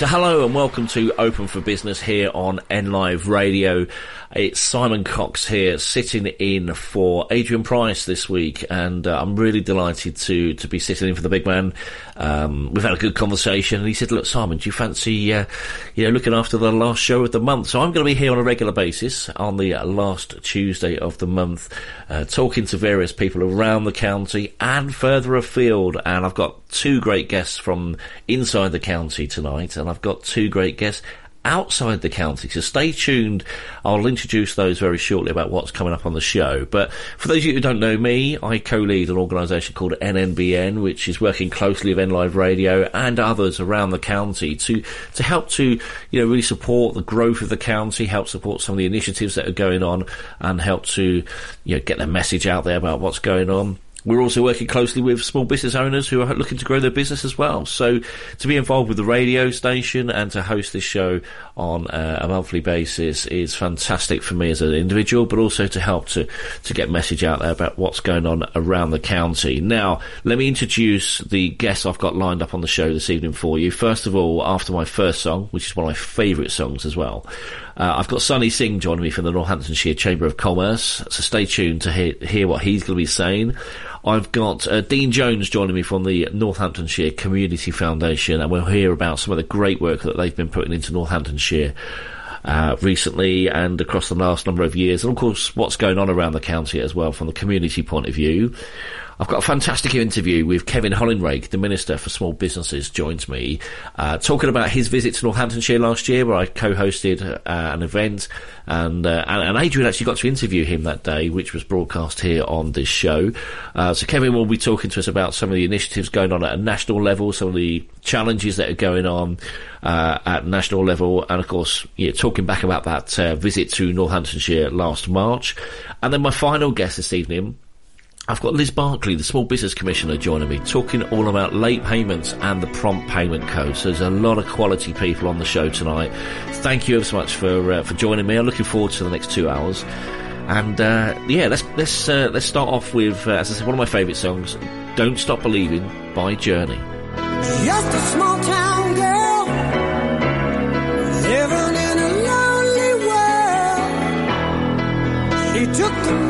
So, hello and welcome to Open for Business here on NLive Radio. It's Simon Cox here, sitting in for Adrian Price this week, and uh, I'm really delighted to to be sitting in for the big man. Um, we've had a good conversation, and he said, "Look, Simon, do you fancy, uh, you know, looking after the last show of the month?" So I'm going to be here on a regular basis on the last Tuesday of the month, uh, talking to various people around the county and further afield. And I've got two great guests from inside the county tonight, and I've got two great guests outside the county. So stay tuned. I'll introduce those very shortly about what's coming up on the show. But for those of you who don't know me, I co-lead an organisation called NNBN, which is working closely with NLive Radio and others around the county to, to help to, you know, really support the growth of the county, help support some of the initiatives that are going on and help to, you know, get the message out there about what's going on. We're also working closely with small business owners who are looking to grow their business as well. So to be involved with the radio station and to host this show on uh, a monthly basis is fantastic for me as an individual, but also to help to, to get message out there about what's going on around the county. Now, let me introduce the guests I've got lined up on the show this evening for you. First of all, after my first song, which is one of my favourite songs as well, uh, I've got Sunny Singh joining me from the Northamptonshire Chamber of Commerce, so stay tuned to hear, hear what he's going to be saying. I've got uh, Dean Jones joining me from the Northamptonshire Community Foundation, and we'll hear about some of the great work that they've been putting into Northamptonshire. Uh, recently and across the last number of years, and of course, what's going on around the county as well from the community point of view. I've got a fantastic interview with Kevin Hollinrake, the Minister for Small Businesses, joins me, uh, talking about his visit to Northamptonshire last year, where I co-hosted uh, an event, and, uh, and, and Adrian actually got to interview him that day, which was broadcast here on this show. Uh, so Kevin will be talking to us about some of the initiatives going on at a national level, some of the challenges that are going on uh, at national level, and of course, yeah, talking back about that uh, visit to Northamptonshire last March. And then my final guest this evening I've got Liz Barclay, the Small Business Commissioner, joining me, talking all about late payments and the prompt payment code. So there's a lot of quality people on the show tonight. Thank you ever so much for uh, for joining me. I'm looking forward to the next two hours. And uh, yeah, let's let's uh, let's start off with, uh, as I said, one of my favourite songs, "Don't Stop Believing" by Journey. Just a small town girl living in a lonely world. She took the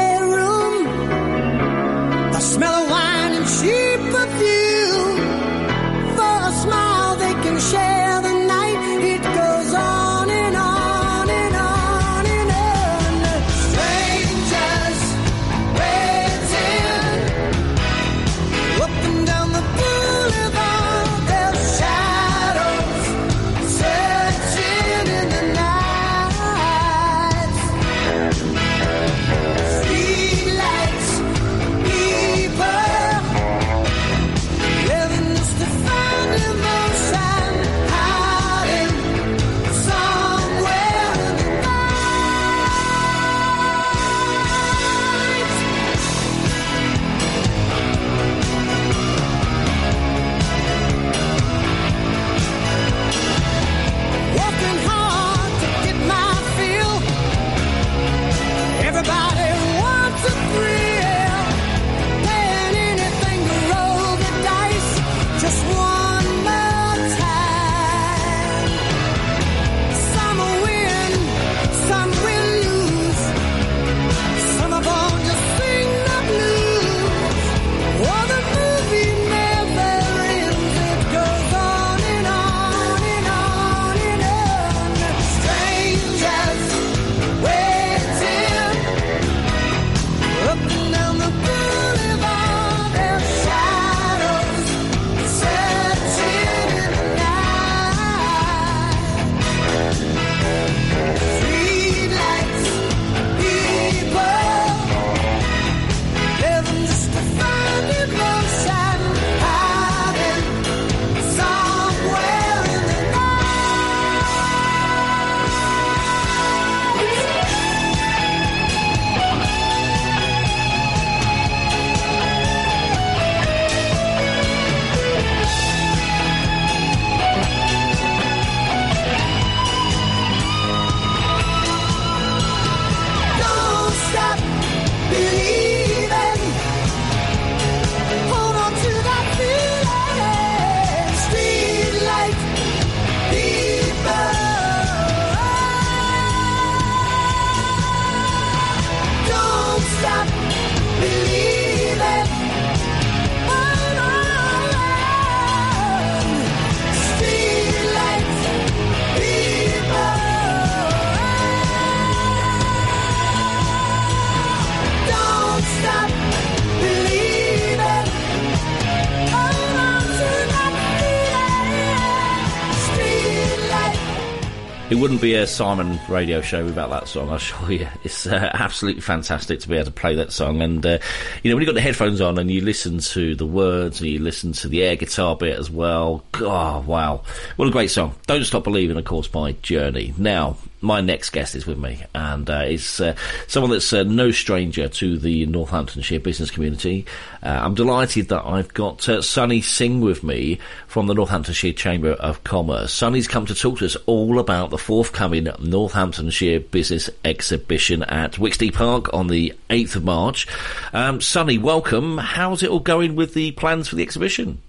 be a Simon radio show without that song, I assure you. It's uh, absolutely fantastic to be able to play that song. And, uh, you know, when you've got the headphones on and you listen to the words and you listen to the air guitar bit as well, oh, wow. What a great song. Don't Stop Believing, of course, by Journey. Now, my next guest is with me, and uh, is uh, someone that's uh, no stranger to the Northamptonshire business community. Uh, I'm delighted that I've got Sunny Singh with me from the Northamptonshire Chamber of Commerce. Sunny's come to talk to us all about the forthcoming Northamptonshire Business Exhibition at Wicksteed Park on the 8th of March. Um, Sunny, welcome. How's it all going with the plans for the exhibition?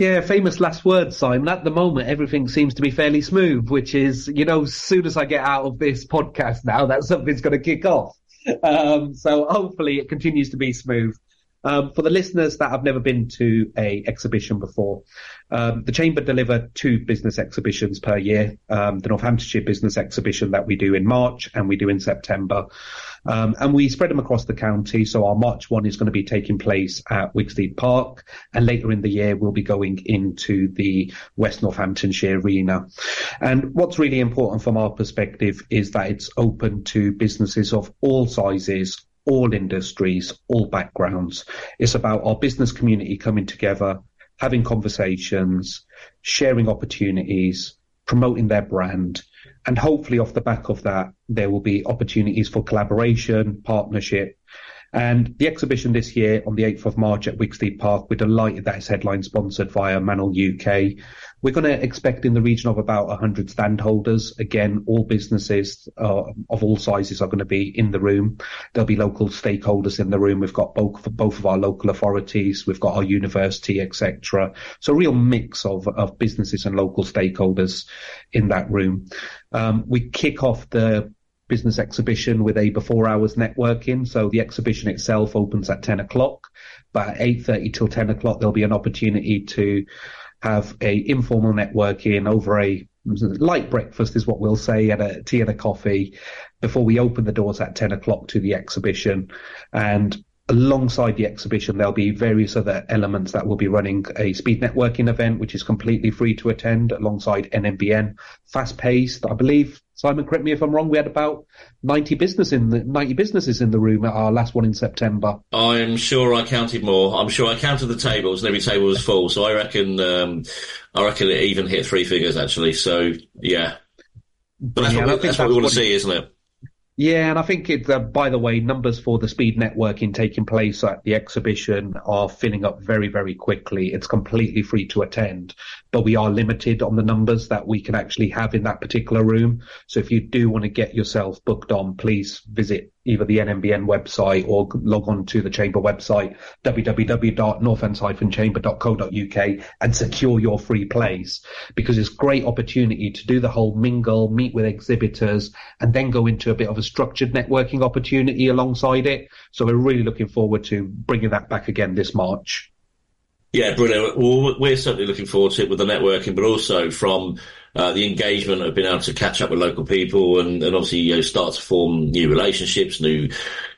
Yeah, famous last words, Simon. At the moment, everything seems to be fairly smooth, which is, you know, as soon as I get out of this podcast now, that something's going to kick off. Um, so hopefully it continues to be smooth. Um, for the listeners that have never been to a exhibition before, um, the Chamber deliver two business exhibitions per year. Um, the Northamptonshire Business Exhibition that we do in March and we do in September. Um, and we spread them across the county. So our March one is going to be taking place at Wicksteed Park, and later in the year we'll be going into the West Northamptonshire Arena. And what's really important from our perspective is that it's open to businesses of all sizes, all industries, all backgrounds. It's about our business community coming together, having conversations, sharing opportunities, promoting their brand, and hopefully off the back of that, there will be opportunities for collaboration, partnership. And the exhibition this year on the 8th of March at Wicksteed Park, we're delighted that it's headline sponsored via Manel UK. We're going to expect in the region of about 100 standholders. Again, all businesses uh, of all sizes are going to be in the room. There'll be local stakeholders in the room. We've got both both of our local authorities. We've got our university, etc. So a real mix of of businesses and local stakeholders in that room. Um, we kick off the business exhibition with a before hours networking. So the exhibition itself opens at 10 o'clock, but at 8.30 till 10 o'clock, there'll be an opportunity to have a informal networking over a light breakfast is what we'll say and a tea and a coffee before we open the doors at 10 o'clock to the exhibition. And alongside the exhibition, there'll be various other elements that will be running a speed networking event, which is completely free to attend alongside NNBN, fast paced. I believe, Simon, correct me if I'm wrong. We had about 90 business in the 90 businesses in the room at our last one in September. I'm sure I counted more. I'm sure I counted the tables and every table was full. So I reckon, um, I reckon it even hit three figures actually. So yeah, but that's, yeah, what, we, that's what we want to see, isn't it? Yeah, and I think it, uh, by the way, numbers for the speed networking taking place at the exhibition are filling up very, very quickly. It's completely free to attend, but we are limited on the numbers that we can actually have in that particular room. So if you do want to get yourself booked on, please visit either the NNBN website or log on to the chamber website, www.northants-chamber.co.uk and secure your free place because it's great opportunity to do the whole mingle, meet with exhibitors and then go into a bit of a structured networking opportunity alongside it. So we're really looking forward to bringing that back again this March. Yeah, brilliant. Well, we're certainly looking forward to it with the networking, but also from uh, the engagement of being able to catch up with local people and, and obviously you know start to form new relationships, new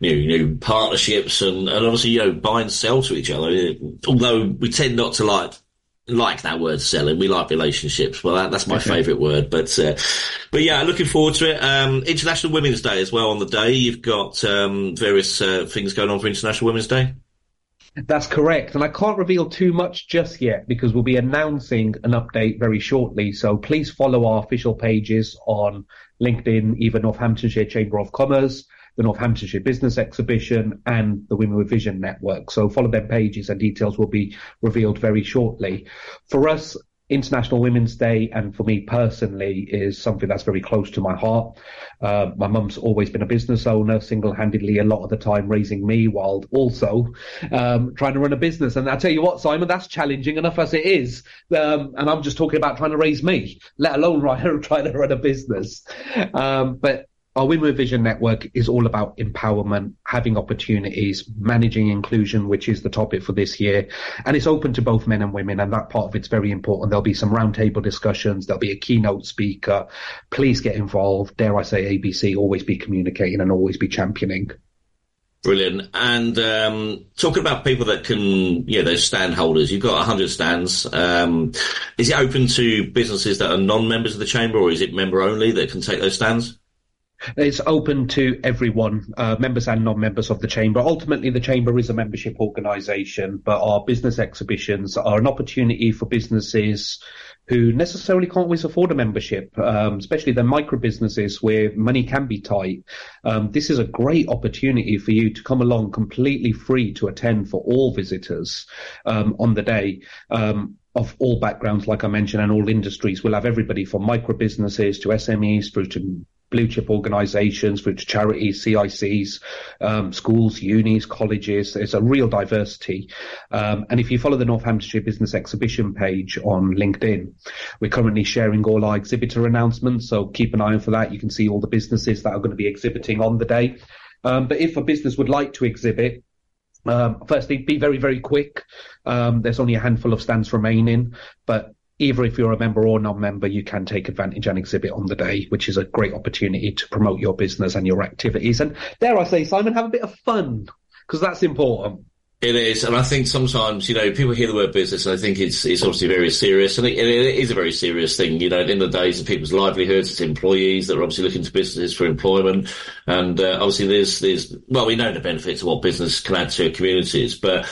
new new partnerships, and, and obviously you know buy and sell to each other. Although we tend not to like like that word selling. We like relationships. Well, that, that's my favourite word. But uh, but yeah, looking forward to it. Um, International Women's Day as well on the day. You've got um, various uh, things going on for International Women's Day. That's correct. And I can't reveal too much just yet because we'll be announcing an update very shortly. So please follow our official pages on LinkedIn, either Northamptonshire Chamber of Commerce, the Northamptonshire Business Exhibition and the Women with Vision Network. So follow their pages and details will be revealed very shortly. For us, International Women's Day, and for me personally, is something that's very close to my heart. Uh, my mum's always been a business owner, single-handedly a lot of the time raising me, while also um, trying to run a business. And I tell you what, Simon, that's challenging enough as it is. Um, and I'm just talking about trying to raise me, let alone trying to run a business. Um, but our Women with Vision network is all about empowerment, having opportunities, managing inclusion, which is the topic for this year. And it's open to both men and women. And that part of it's very important. There'll be some roundtable discussions. There'll be a keynote speaker. Please get involved. Dare I say ABC, always be communicating and always be championing. Brilliant. And um, talking about people that can, you know, those stand holders, you've got 100 stands. Um, is it open to businesses that are non-members of the chamber or is it member only that can take those stands? It's open to everyone, uh, members and non-members of the chamber. Ultimately, the chamber is a membership organisation, but our business exhibitions are an opportunity for businesses who necessarily can't always afford a membership, um, especially the micro businesses where money can be tight. Um, this is a great opportunity for you to come along completely free to attend for all visitors um, on the day. Um, of all backgrounds, like I mentioned, and all industries. We'll have everybody from micro businesses to SMEs through to blue chip organisations, which charities, CICs, um, schools, unis, colleges. There's a real diversity. Um, and if you follow the Northamptonshire Business Exhibition page on LinkedIn, we're currently sharing all our exhibitor announcements. So keep an eye out for that. You can see all the businesses that are going to be exhibiting on the day. Um, but if a business would like to exhibit, um, firstly, be very, very quick. Um, there's only a handful of stands remaining, but either if you're a member or non-member, you can take advantage and exhibit on the day, which is a great opportunity to promote your business and your activities. And dare I say, Simon, have a bit of fun because that's important. It is, and I think sometimes you know people hear the word business, and I think it's it's obviously very serious, and it, it is a very serious thing. You know, at the end of the day, it's people's livelihoods, it's employees that are obviously looking to businesses for employment, and uh, obviously there's there's well, we know the benefits of what business can add to communities, but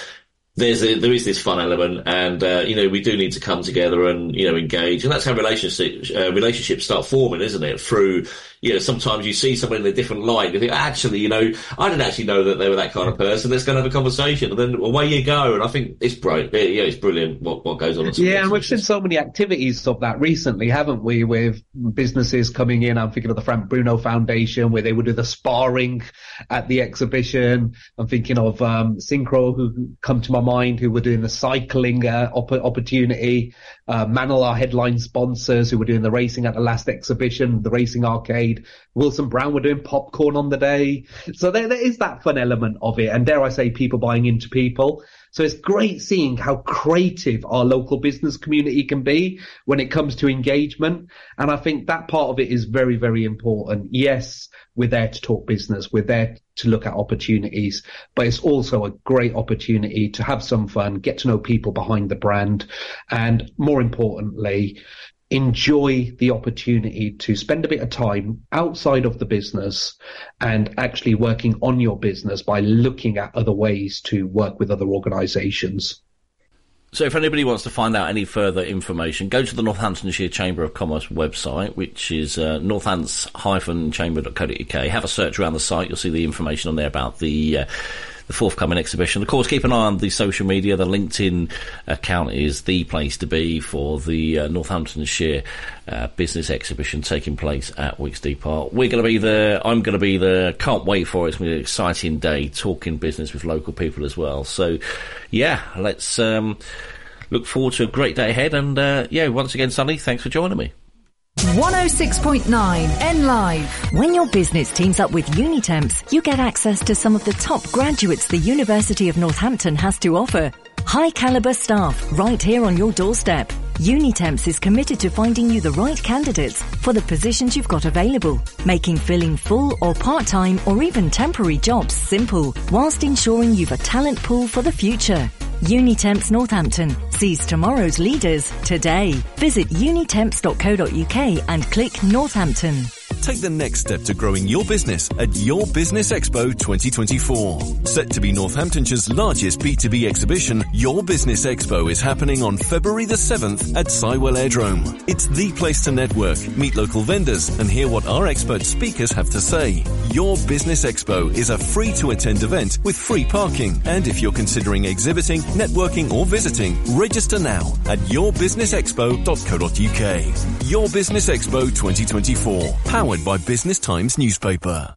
there's a, there is this fun element, and uh, you know we do need to come together and you know engage, and that's how relationships uh, relationships start forming, isn't it? Through you know sometimes you see someone in a different light, you think actually you know I didn't actually know that they were that kind of person. Let's go and have a conversation, and then away you go. And I think it's brilliant. Yeah, it's brilliant what what goes on. Yeah, and we've seen so many activities of that recently, haven't we? With businesses coming in, I'm thinking of the Frank Bruno Foundation where they would do the sparring at the exhibition. I'm thinking of um, Synchro who come to my mind who were doing the cycling uh, op- opportunity. Uh, our headline sponsors who were doing the racing at the last exhibition, the racing arcade. Wilson Brown were doing popcorn on the day. So there, there is that fun element of it. And dare I say people buying into people. So it's great seeing how creative our local business community can be when it comes to engagement. And I think that part of it is very, very important. Yes, we're there to talk business. We're there to look at opportunities, but it's also a great opportunity to have some fun, get to know people behind the brand, and more importantly, enjoy the opportunity to spend a bit of time outside of the business and actually working on your business by looking at other ways to work with other organizations. So, if anybody wants to find out any further information, go to the Northamptonshire Chamber of Commerce website, which is uh, northants-chamber.co.uk. Have a search around the site; you'll see the information on there about the uh, the forthcoming exhibition. Of course, keep an eye on the social media. The LinkedIn account is the place to be for the uh, Northamptonshire uh, business exhibition taking place at Wicksteed Park. We're going to be there. I'm going to be there. Can't wait for it. It's going to be an exciting day talking business with local people as well. So, yeah, let's um, look forward to a great day ahead. And uh, yeah, once again, Sunny, thanks for joining me. 106.9 N Live. When your business teams up with Unitemps, you get access to some of the top graduates the University of Northampton has to offer. High caliber staff right here on your doorstep. Unitemps is committed to finding you the right candidates for the positions you've got available, making filling full or part-time or even temporary jobs simple, whilst ensuring you've a talent pool for the future. Unitemps Northampton sees tomorrow's leaders today. Visit unitemps.co.uk and click Northampton. Take the next step to growing your business at Your Business Expo 2024. Set to be Northamptonshire's largest B2B exhibition, Your Business Expo is happening on February the 7th at Sywell Aerodrome. It's the place to network, meet local vendors, and hear what our expert speakers have to say. Your Business Expo is a free to attend event with free parking. And if you're considering exhibiting, networking, or visiting, register now at yourbusinessexpo.co.uk. Your Business Expo 2024, powered by Business Times newspaper.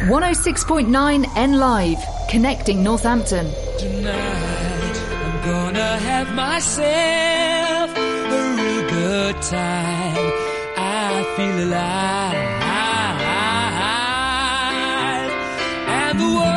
106.9 N Live, connecting Northampton. Tonight, I'm gonna have myself a real good time. I feel alive. And the world,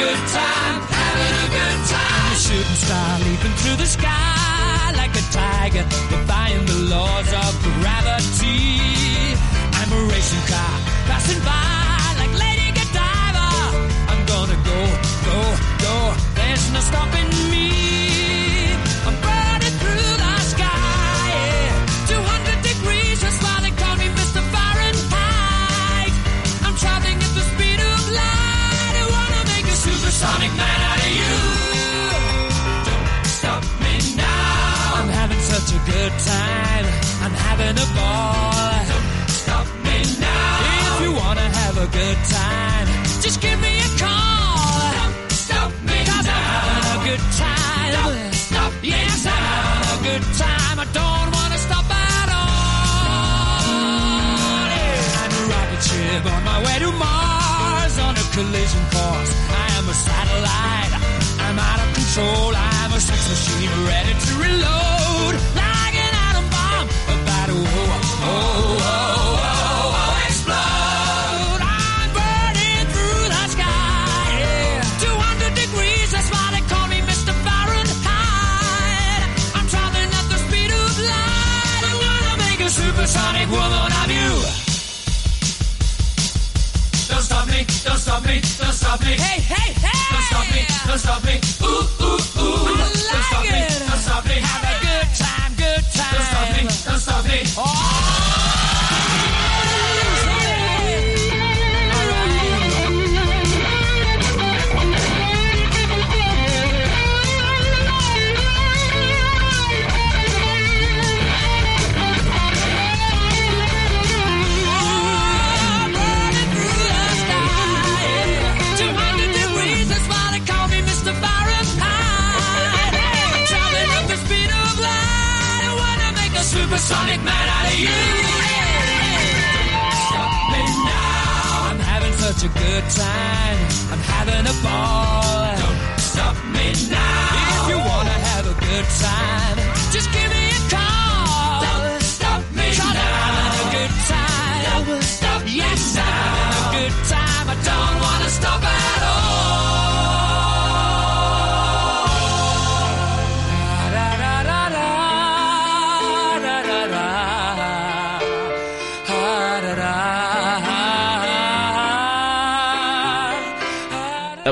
good time, having a good time. I'm a shooting star leaping through the sky like a tiger, defying the laws of gravity. I'm a racing car passing by like Lady Godiva. I'm gonna go, go, go. There's no stopping a good time, just give me a call. Don't stop me Cause now. I'm having a good time. Don't stop yes, I'm having a good time. I don't wanna stop at all. Yeah. I'm a rocket ship on my way to Mars on a collision course. I am a satellite. I'm out of control. I'm a sex machine ready to reload. Stop me, don't stop me. Hey, hey, hey! Don't stop me, don't stop me. Ooh, ooh, ooh. I like don't stop it. me, don't stop me. Have a good time, good time. Don't stop me, don't stop me. Supersonic man out of you. Stop me now. I'm having such a good time. I'm having a ball. Don't stop me now. If you wanna have a good time, just give me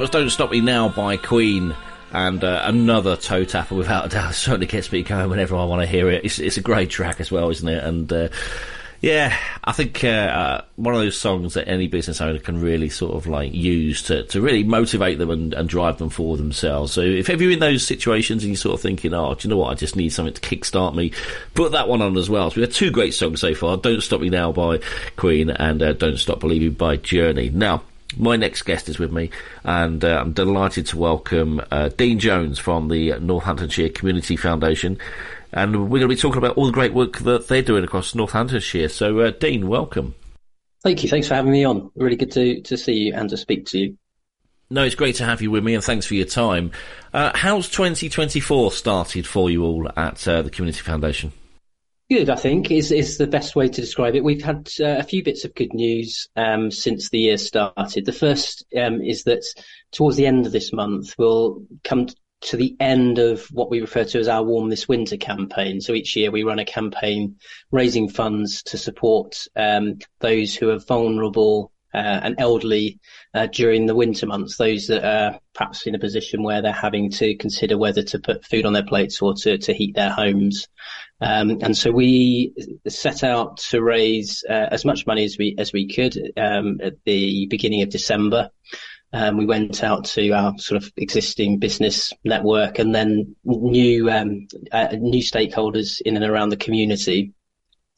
was Don't Stop Me Now by Queen. And uh, another toe tapper, without a doubt, certainly gets me going whenever I want to hear it. It's, it's a great track as well, isn't it? And uh, yeah, I think uh, uh, one of those songs that any business owner can really sort of like use to, to really motivate them and, and drive them for themselves. So if ever you're in those situations and you're sort of thinking, oh, do you know what, I just need something to kickstart me, put that one on as well. So we had two great songs so far Don't Stop Me Now by Queen and uh, Don't Stop Believing by Journey. Now, my next guest is with me, and uh, I'm delighted to welcome uh, Dean Jones from the Northamptonshire Community Foundation. And we're going to be talking about all the great work that they're doing across Northamptonshire. So, uh, Dean, welcome. Thank you. Thanks for having me on. Really good to, to see you and to speak to you. No, it's great to have you with me, and thanks for your time. Uh, how's 2024 started for you all at uh, the Community Foundation? Good, I think, is is the best way to describe it. We've had uh, a few bits of good news um, since the year started. The first um, is that towards the end of this month, we'll come to the end of what we refer to as our Warm This Winter campaign. So each year we run a campaign raising funds to support um, those who are vulnerable uh, and elderly uh, during the winter months, those that are perhaps in a position where they're having to consider whether to put food on their plates or to, to heat their homes. Um, and so we set out to raise uh, as much money as we as we could um, at the beginning of December. Um, we went out to our sort of existing business network and then new um, uh, new stakeholders in and around the community.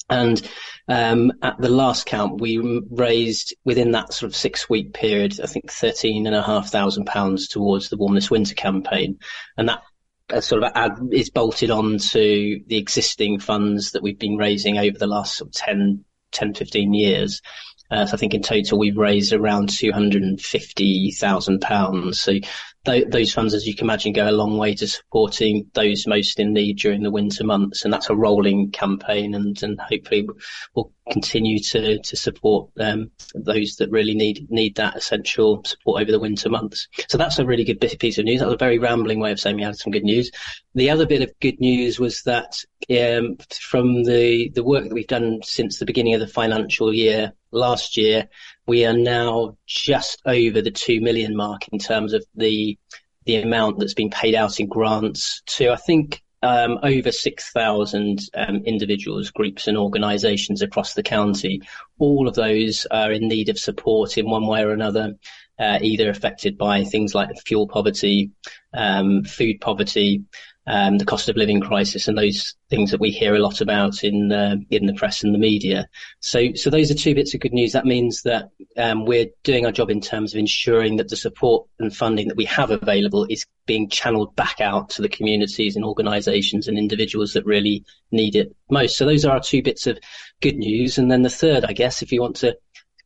And Um, at the last count, we raised within that sort of six week period, I think thirteen and a half thousand pounds towards the Warm This Winter campaign, and that Uh, sort of ad, is bolted on to the existing funds that we've been raising over the last sort of 10, 10 15 years. Uh, so I think in total we've raised around two hundred and fifty thousand pounds. So th- those funds, as you can imagine, go a long way to supporting those most in need during the winter months, and that's a rolling campaign, and and hopefully we'll continue to to support um, those that really need need that essential support over the winter months. So that's a really good piece of news. That was a very rambling way of saying we had some good news. The other bit of good news was that um, from the the work that we've done since the beginning of the financial year last year, we are now just over the 2 million mark in terms of the the amount that's been paid out in grants to, I think, um, over 6,000 um, individuals, groups and organisations across the county. All of those are in need of support in one way or another, uh, either affected by things like fuel poverty, um, food poverty, um, the cost of living crisis and those things that we hear a lot about in uh, in the press and the media. So, so those are two bits of good news. That means that um, we're doing our job in terms of ensuring that the support and funding that we have available is being channeled back out to the communities and organisations and individuals that really need it most. So those are our two bits of good news. And then the third, I guess, if you want to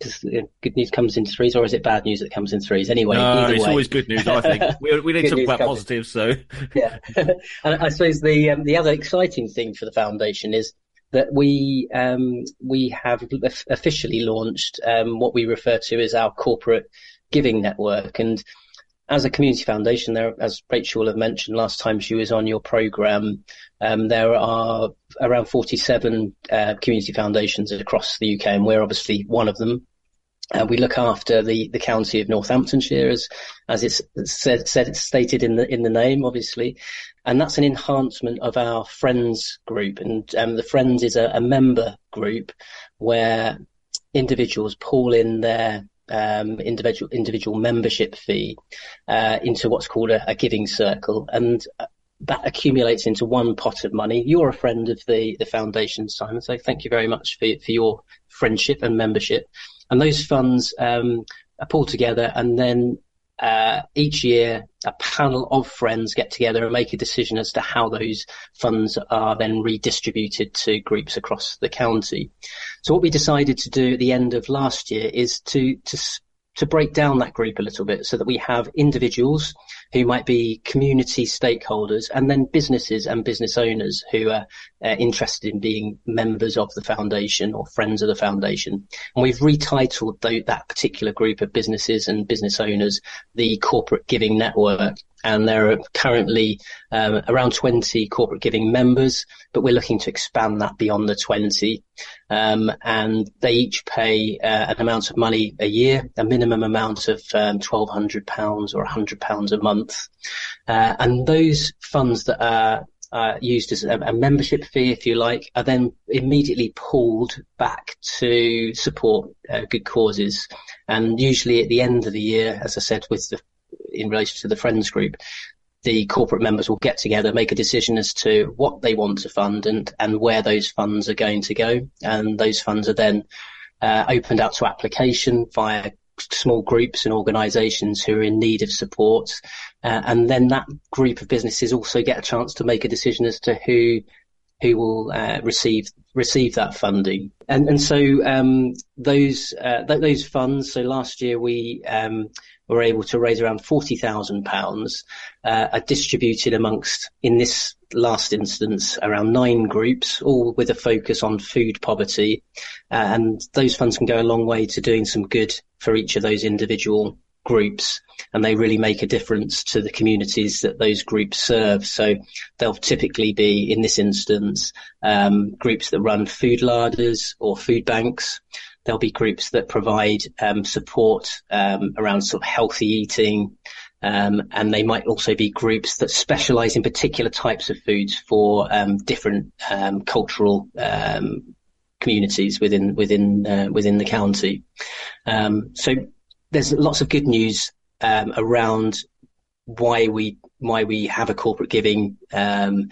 because good news comes in threes, or is it bad news that comes in threes? Anyway, no, it's way. always good news. I think we, we need to talk about positives. So yeah, and I suppose the um, the other exciting thing for the foundation is that we um, we have officially launched um, what we refer to as our corporate giving network, and as a community foundation, there, as Rachel will have mentioned last time she was on your program, um, there are around 47 uh, community foundations across the UK, and we're obviously one of them. Uh, we look after the, the county of Northamptonshire, as, as it's said, said, stated in the in the name, obviously, and that's an enhancement of our Friends group. And um, the Friends is a, a member group where individuals pull in their um, individual individual membership fee uh, into what's called a, a, giving circle, and that accumulates into one pot of money. You're a friend of the the foundation, Simon, so thank you very much for for your friendship and membership. And those funds um, are pulled together, and then uh, each year a panel of friends get together and make a decision as to how those funds are then redistributed to groups across the county. So what we decided to do at the end of last year is to to to break down that group a little bit so that we have individuals who might be community stakeholders and then businesses and business owners who are uh, interested in being members of the foundation or friends of the foundation. And we've retitled that particular group of businesses and business owners the Corporate Giving Network and there are currently um, around 20 corporate giving members, but we're looking to expand that beyond the 20. Um, and they each pay uh, an amount of money a year, a minimum amount of um, £1,200 or £100 a month. Uh, and those funds that are uh, used as a, a, membership fee, if you like, are then immediately pulled back to support uh, good causes. And usually at the end of the year, as I said, with the in relation to the Friends group, the corporate members will get together, make a decision as to what they want to fund and, and where those funds are going to go. And those funds are then uh, opened out to application via small groups and organisations who are in need of support. Uh, and then that group of businesses also get a chance to make a decision as to who who will uh, receive receive that funding. And and so um, those uh, th- those funds. So last year we um, were able to raise around forty thousand uh, pounds, are distributed amongst in this last instance around nine groups, all with a focus on food poverty, uh, and those funds can go a long way to doing some good for each of those individual groups and they really make a difference to the communities that those groups serve. So they'll typically be, in this instance, um, groups that run food larders or food banks. There'll be groups that provide um, support um, around sort of healthy eating, um, and they might also be groups that specialise in particular types of foods for um, different um, cultural communities within within uh, within the county. so there's lots of good news um, around why we why we have a corporate giving um,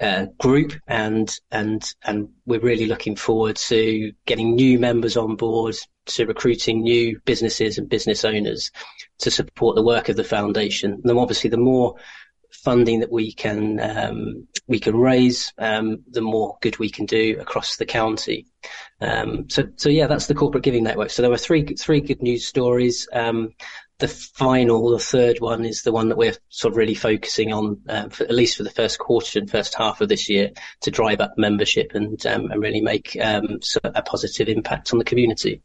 uh, group, and and and we're really looking forward to getting new members on board, to recruiting new businesses and business owners to support the work of the foundation. And obviously, the more funding that we can um, we can raise, um, the more good we can do across the county. Um, so so yeah, that's the corporate giving network. So there were three three good news stories. The final, the third one, is the one that we're sort of really focusing on, uh, for, at least for the first quarter and first half of this year, to drive up membership and um, and really make um, a positive impact on the community.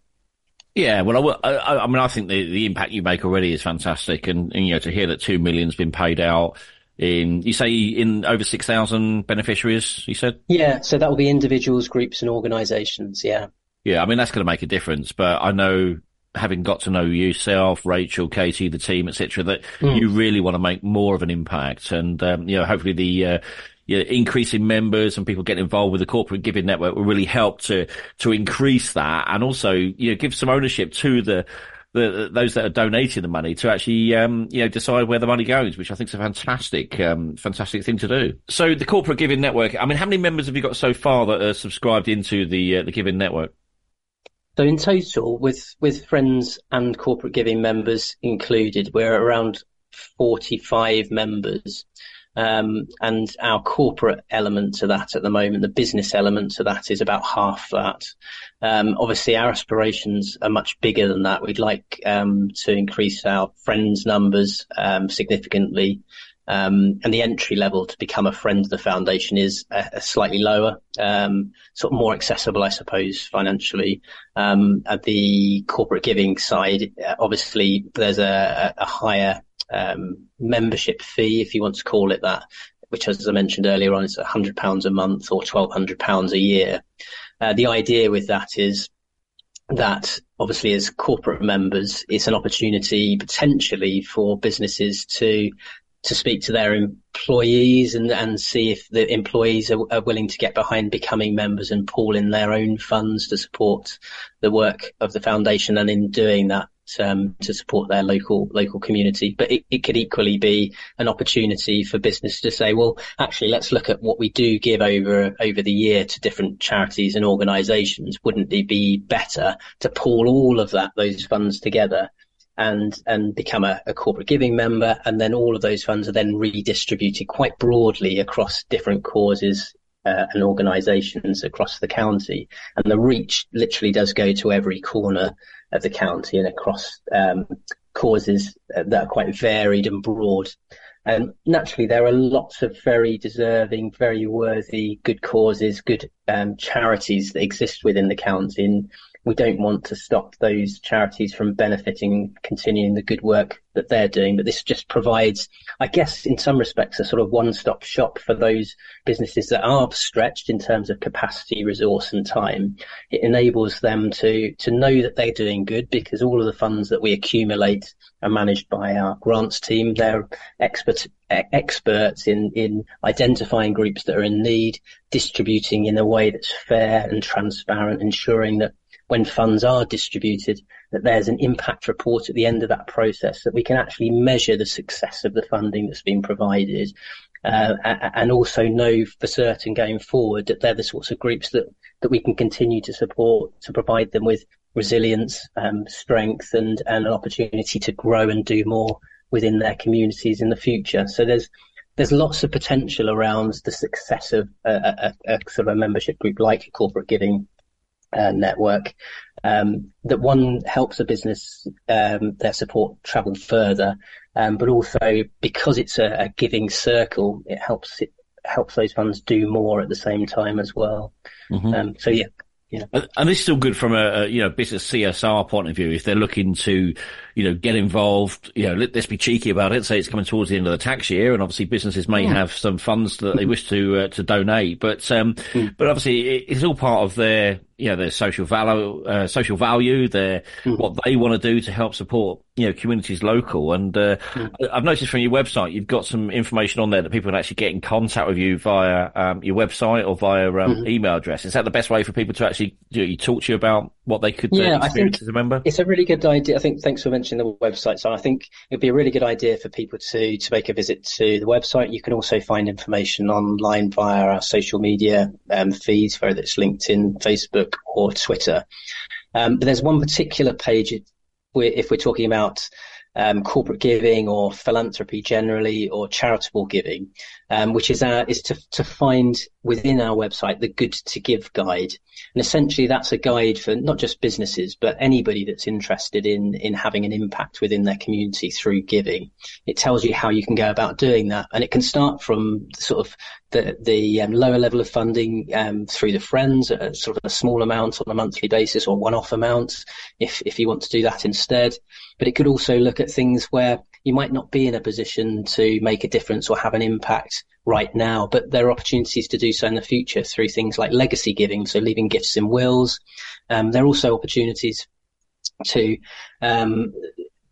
Yeah, well, I, I, I, mean, I think the, the impact you make already is fantastic, and, and you know to hear that two million's been paid out in you say in over six thousand beneficiaries. You said, yeah. So that will be individuals, groups, and organisations. Yeah. Yeah, I mean that's going to make a difference, but I know having got to know yourself, Rachel, Katie, the team, etc., that mm. you really want to make more of an impact, and um, you know, hopefully the uh, you know, increasing members and people getting involved with the corporate giving network will really help to to increase that, and also you know give some ownership to the. The, those that are donating the money to actually, um, you know, decide where the money goes, which I think is a fantastic, um, fantastic thing to do. So the corporate giving network. I mean, how many members have you got so far that are subscribed into the uh, the giving network? So in total, with with friends and corporate giving members included, we're around 45 members. Um, and our corporate element to that at the moment, the business element to that is about half that. Um, obviously, our aspirations are much bigger than that. We'd like um, to increase our friends numbers um, significantly. Um, and the entry level to become a friend of the foundation is a, a slightly lower, um, sort of more accessible, I suppose, financially. Um, at the corporate giving side, uh, obviously there's a, a higher um, membership fee, if you want to call it that, which, as I mentioned earlier on, is £100 a month or £1,200 a year. Uh, the idea with that is that obviously as corporate members, it's an opportunity potentially for businesses to to speak to their employees and, and see if the employees are, are, willing to get behind becoming members and pool in their own funds to support the work of the foundation and in doing that um, to support their local local community. But it, it could equally be an opportunity for business to say, well, actually, let's look at what we do give over over the year to different charities and organisations. Wouldn't it be better to pool all of that those funds together and and become a, a, corporate giving member, and then all of those funds are then redistributed quite broadly across different causes uh, and organisations across the county. And the reach literally does go to every corner of the county and across um, causes that are quite varied and broad. And naturally, there are lots of very deserving, very worthy, good causes, good um, charities that exist within the county. And we don't want to stop those charities from benefiting, continuing the good work that they're doing. But this just provides, I guess, in some respects, a sort of one-stop shop for those businesses that are stretched in terms of capacity, resource, and time. It enables them to to know that they're doing good because all of the funds that we accumulate are managed by our grants team. They're expert experts in in identifying groups that are in need, distributing in a way that's fair and transparent, ensuring that when funds are distributed, that there's an impact report at the end of that process that we can actually measure the success of the funding that's been provided. Uh, and also know for certain going forward that they're the sorts of groups that, that we can continue to support to provide them with resilience, um, strength, and, and an opportunity to grow and do more within their communities in the future. So there's there's lots of potential around the success of a, a, a sort of a membership group like corporate giving uh, network um, that one helps a business um, their support travel further, um, but also because it's a, a, giving circle, it helps it helps those funds do more at the same time as well. Mm-hmm. Um, so yeah, yeah. And this is still good from a, a, you know business CSR point of view. If they're looking to, you know, get involved, you know, let, us be cheeky about it. Say it's coming towards the end of the tax year, and obviously businesses may have some funds that they wish to uh, to donate. But um, mm. but obviously it's all part of their you know their social value, uh, social value, their mm. what they want to do to help support you know communities local. And uh, mm. I've noticed from your website you've got some information on there that people can actually get in contact with you via um, your website or via um, mm-hmm. email address. Is that the best way for people to actually you know, talk to you about what they could Yeah, uh, I think as a member? It's a really good idea. I think thanks for mentioning the website. So I think it'd be a really good idea for people to to make a visit to the website. You can also find information online via our social media um, feeds, whether it's LinkedIn, Facebook, or Twitter. Um, but there's one particular page if we're talking about um, corporate giving or philanthropy generally or charitable giving, um, which is our, is to, to find within our website the good to give guide. And essentially that's a guide for not just businesses, but anybody that's interested in, in having an impact within their community through giving. It tells you how you can go about doing that. And it can start from sort of the, the um, lower level of funding um, through the friends at sort of a small amount on a monthly basis or one-off amounts if, if you want to do that instead. But it could also look at things where you might not be in a position to make a difference or have an impact right now, but there are opportunities to do so in the future through things like legacy giving, so leaving gifts in wills. Um, there are also opportunities to um,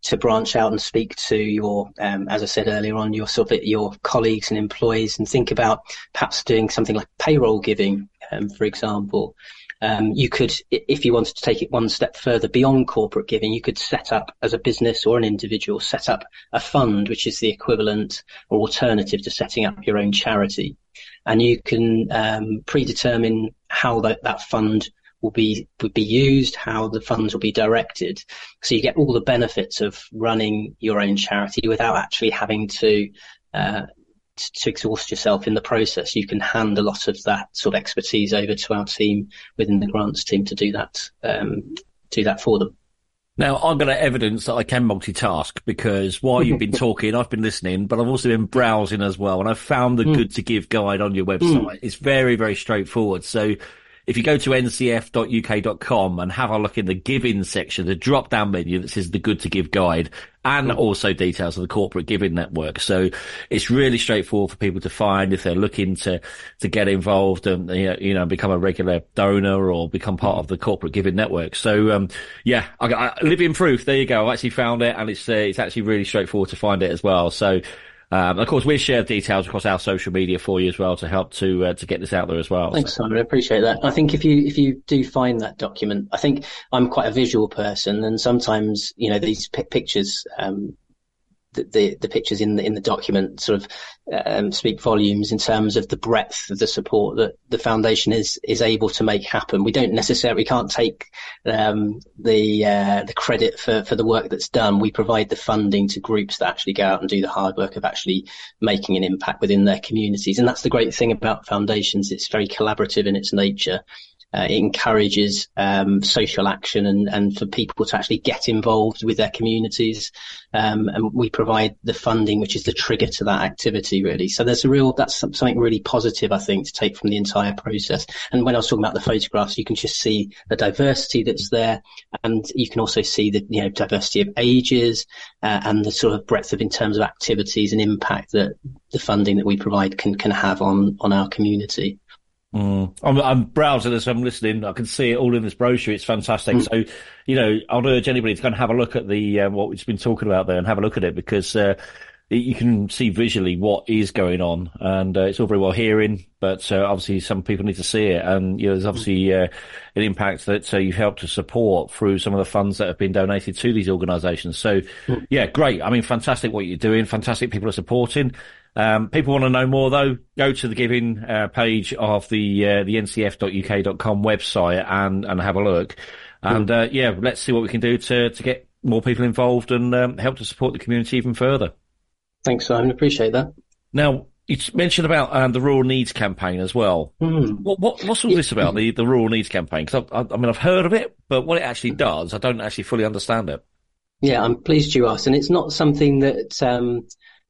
to branch out and speak to your, um, as I said earlier on, your sort of your colleagues and employees, and think about perhaps doing something like payroll giving, um, for example. Um, you could, if you wanted to take it one step further beyond corporate giving, you could set up as a business or an individual, set up a fund, which is the equivalent or alternative to setting up your own charity. And you can um, predetermine how that, that fund will be would be used, how the funds will be directed. So you get all the benefits of running your own charity without actually having to uh, to exhaust yourself in the process. You can hand a lot of that sort of expertise over to our team within the grants team to do that um, do that for them. Now, I'm going to evidence that I can multitask because while you've been talking, I've been listening, but I've also been browsing as well. And I've found the Mm. good to give guide on your website. It's very, very straightforward. So if you go to ncf.uk.com and have a look in the giving section, the drop down menu that says the good to give guide and also details of the corporate giving network. So it's really straightforward for people to find if they're looking to, to get involved and, you know, you know, become a regular donor or become part of the corporate giving network. So, um, yeah, I, I, living proof. There you go. I actually found it and it's, uh, it's actually really straightforward to find it as well. So, um, of course, we'll share details across our social media for you as well to help to uh, to get this out there as well. Thanks, Simon. I appreciate that. I think if you if you do find that document, I think I'm quite a visual person, and sometimes you know these pi pictures, um, the, the the pictures in the in the document sort of um, speak volumes in terms of the breadth of the support that the foundation is is able to make happen. We don't necessarily can't take um, the uh, the credit for for the work that's done. We provide the funding to groups that actually go out and do the hard work of actually making an impact within their communities. And that's the great thing about foundations. It's very collaborative in its nature. Uh, it encourages um, social action and, and for people to actually get involved with their communities. Um, and we provide the funding, which is the trigger to that activity, really. So there's a real, that's something really positive, I think, to take from the entire process. And when I was talking about the photographs, you can just see the diversity that's there. And you can also see the, you know, diversity of ages uh, and the sort of breadth of in terms of activities and impact that the funding that we provide can, can have on, on our community. Mm. I'm, I'm browsing as I'm listening. I can see it all in this brochure. It's fantastic. Mm. So, you know, I'd urge anybody to go and have a look at the uh, what we've been talking about there and have a look at it because uh, you can see visually what is going on, and uh, it's all very well hearing, but uh, obviously some people need to see it, and you know, there's obviously uh, an impact that uh, you've helped to support through some of the funds that have been donated to these organisations. So, yeah, great. I mean, fantastic what you're doing. Fantastic people are supporting. Um, people want to know more though, go to the giving uh, page of the uh, the ncf.uk.com website and and have a look. And uh, yeah, let's see what we can do to to get more people involved and um, help to support the community even further. Thanks, Simon. Appreciate that. Now, you mentioned about um, the rural needs campaign as well. Mm. What, what what's all this about the the rural needs campaign? Because I, I, I mean, I've heard of it, but what it actually does, I don't actually fully understand it. Yeah, I'm pleased you asked, and it's not something that um,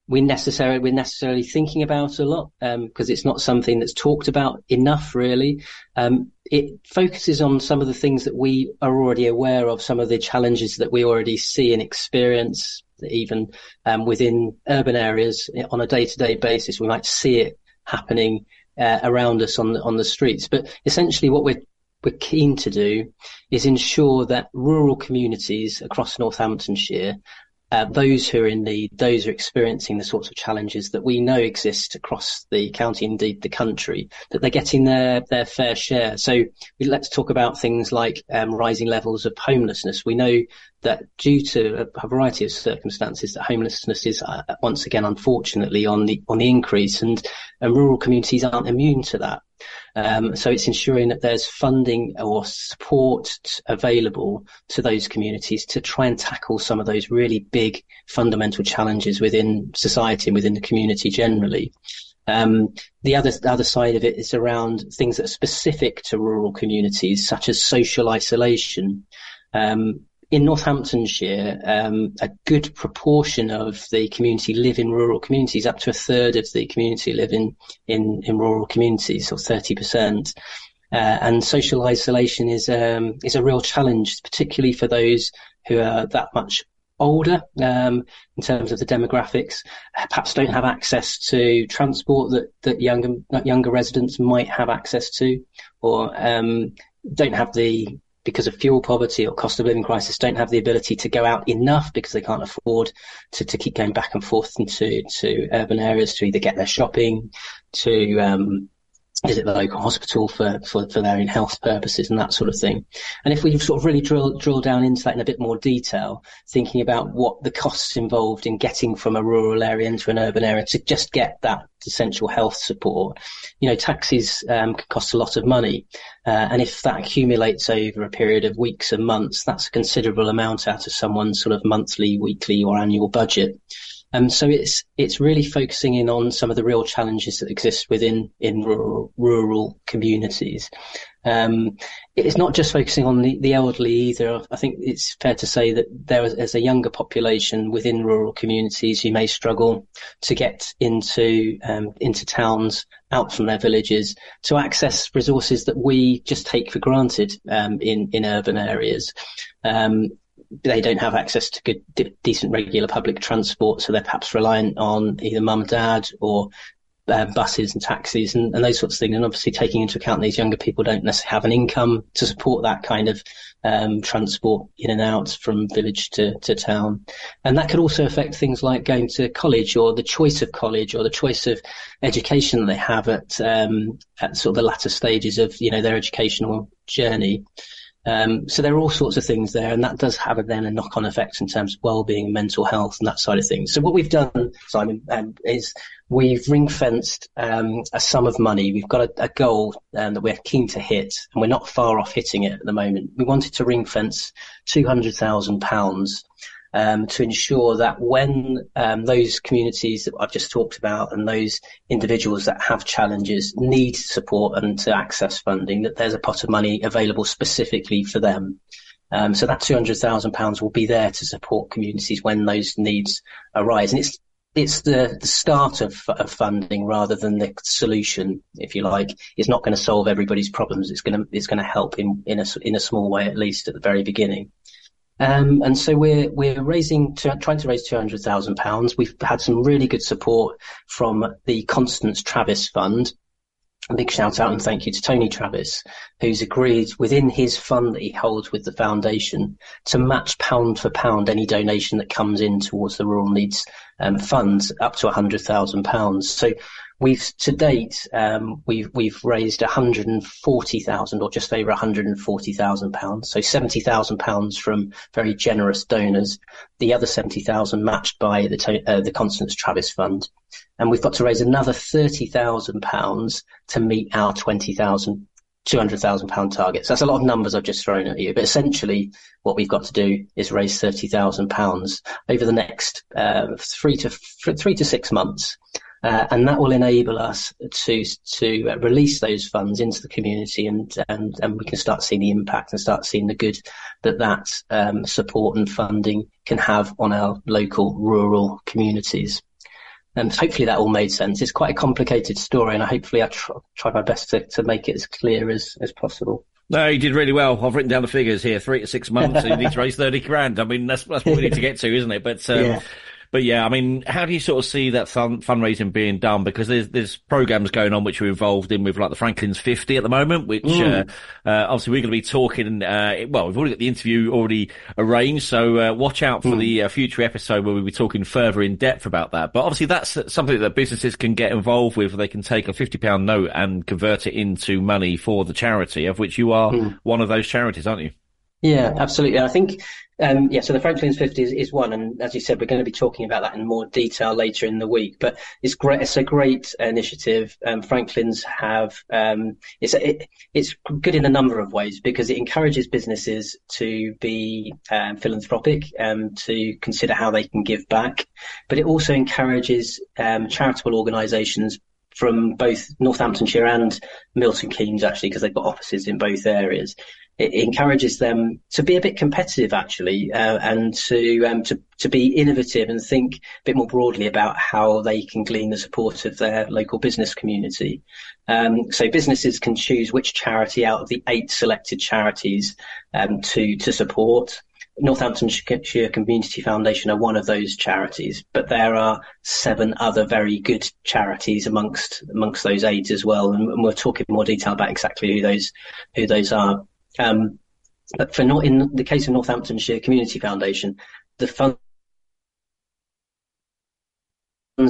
we necessarily we're necessarily thinking about a lot because it's not something that's talked about enough. Really, um, it focuses on some of the things that we are already aware of, some of the challenges that we already see and experience, even um, within urban areas on a day-to-day basis. We might see it happening uh, around us on the, on the streets, but essentially, what we're we're keen to do is ensure that rural communities across Northamptonshire uh, those who are in need, those who are experiencing the sorts of challenges that we know exist across the county, indeed the country, that they're getting their, their fair share. So let's talk about things like um, rising levels of homelessness. We know that due to a variety of circumstances, that homelessness is uh, once again, unfortunately, on the on the increase, and, and rural communities aren't immune to that. Um, so it's ensuring that there's funding or support available to those communities to try and tackle some of those really big fundamental challenges within society and within the community generally. Um, the other the other side of it is around things that are specific to rural communities, such as social isolation. Um, in Northamptonshire, um, a good proportion of the community live in rural communities. Up to a third of the community live in in, in rural communities, or thirty percent. Uh, and social isolation is um, is a real challenge, particularly for those who are that much older um, in terms of the demographics, perhaps don't have access to transport that that younger younger residents might have access to, or um, don't have the because of fuel poverty or cost of living crisis don't have the ability to go out enough because they can't afford to, to keep going back and forth into to urban areas to either get their shopping, to um, visit the local hospital for, for, for their own health purposes and that sort of thing. And if we sort of really drill, drill down into that in a bit more detail, thinking about what the costs involved in getting from a rural area into an urban area to just get that essential health support, you know, taxis um, cost a lot of money. Uh, and if that accumulates over a period of weeks and months, that's a considerable amount out of someone's sort of monthly, weekly or annual budget. Um, so it's it's really focusing in on some of the real challenges that exist within in rural, rural communities. Um, it's not just focusing on the, the elderly either. I think it's fair to say that there is a younger population within rural communities who may struggle to get into um, into towns out from their villages to access resources that we just take for granted um, in in urban areas. Um, they don't have access to good, de- decent, regular public transport, so they're perhaps reliant on either mum, dad, or uh, buses and taxis and, and, those sorts of things. And obviously, taking into account these younger people don't necessarily have an income to support that kind of um, transport in and out from village to, to town. And that could also affect things like going to college or the choice of college or the choice of education that they have at, um, at sort of the latter stages of you know their educational journey. Um, so there are all sorts of things there, and that does have a, then a knock-on effect in terms of well-being and mental health and that side of things. So what we've done, Simon, um, is we've ring-fenced um, a sum of money. We've got a, a goal um, that we're keen to hit, and we're not far off hitting it at the moment. We wanted to ring-fence two hundred thousand pounds um, to ensure that when um, those communities that I've just talked about and those individuals that have challenges need support and to access funding, that there's a pot of money available specifically for them. Um, so that £200,000 will be there to support communities when those needs arise. And it's it's the, the start of, of, funding rather than the solution, if you like. It's not going to solve everybody's problems. It's going to it's going to help in in a in a small way at least at the very beginning. Um, and so we're we're raising trying to raise two hundred thousand pounds. We've had some really good support from the Constance Travis Fund. A big shout out and thank you to Tony Travis, who's agreed within his fund that he holds with the foundation to match pound for pound any donation that comes in towards the Rural Needs um, Funds up to hundred thousand pounds. So We've to date um, we've we've raised 140,000 or just over 140,000 pounds. So 70,000 pounds from very generous donors. The other 70,000 matched by the uh, the Constance Travis Fund, and we've got to raise another 30,000 pounds to meet our 20,000 200,000 pound target. So that's a lot of numbers I've just thrown at you, but essentially what we've got to do is raise 30,000 pounds over the next uh, three to three to six months. Uh, and that will enable us to to release those funds into the community, and and and we can start seeing the impact and start seeing the good that that um, support and funding can have on our local rural communities. And hopefully that all made sense. It's quite a complicated story, and hopefully I tr- try my best to, to make it as clear as, as possible. No, you did really well. I've written down the figures here: three to six months. and you need to raise thirty grand. I mean, that's that's what we need to get to, isn't it? But um, yeah. But yeah, I mean, how do you sort of see that fund, fundraising being done? Because there's there's programs going on which we're involved in with like the Franklin's 50 at the moment, which mm. uh, uh, obviously we're going to be talking. Uh, well, we've already got the interview already arranged, so uh, watch out for mm. the uh, future episode where we'll be talking further in depth about that. But obviously, that's something that businesses can get involved with. They can take a 50 pound note and convert it into money for the charity, of which you are mm. one of those charities, aren't you? Yeah, absolutely. I think um, yeah, so the Franklin's 50 is, is, one, and as you said, we're going to be talking about that in more detail later in the week. But it's great; it's a great initiative. Um, Franklin's have um, it's it, it's good in a number of ways because it encourages businesses to be um, philanthropic, um, to consider how they can give back, but it also encourages um, charitable organisations from both Northamptonshire and Milton Keynes, actually, because they've got offices in both areas it encourages them to be a bit competitive actually uh, and to, um, to to be innovative and think a bit more broadly about how they can glean the support of their local business community. Um, so businesses can choose which charity out of the eight selected charities um, to to support. Northamptonshire Community Foundation are one of those charities, but there are seven other very good charities amongst amongst those eight as well, and, and we'll talk in more detail about exactly who those who those are. Um, but for not in the case of Northamptonshire Community Foundation, the funds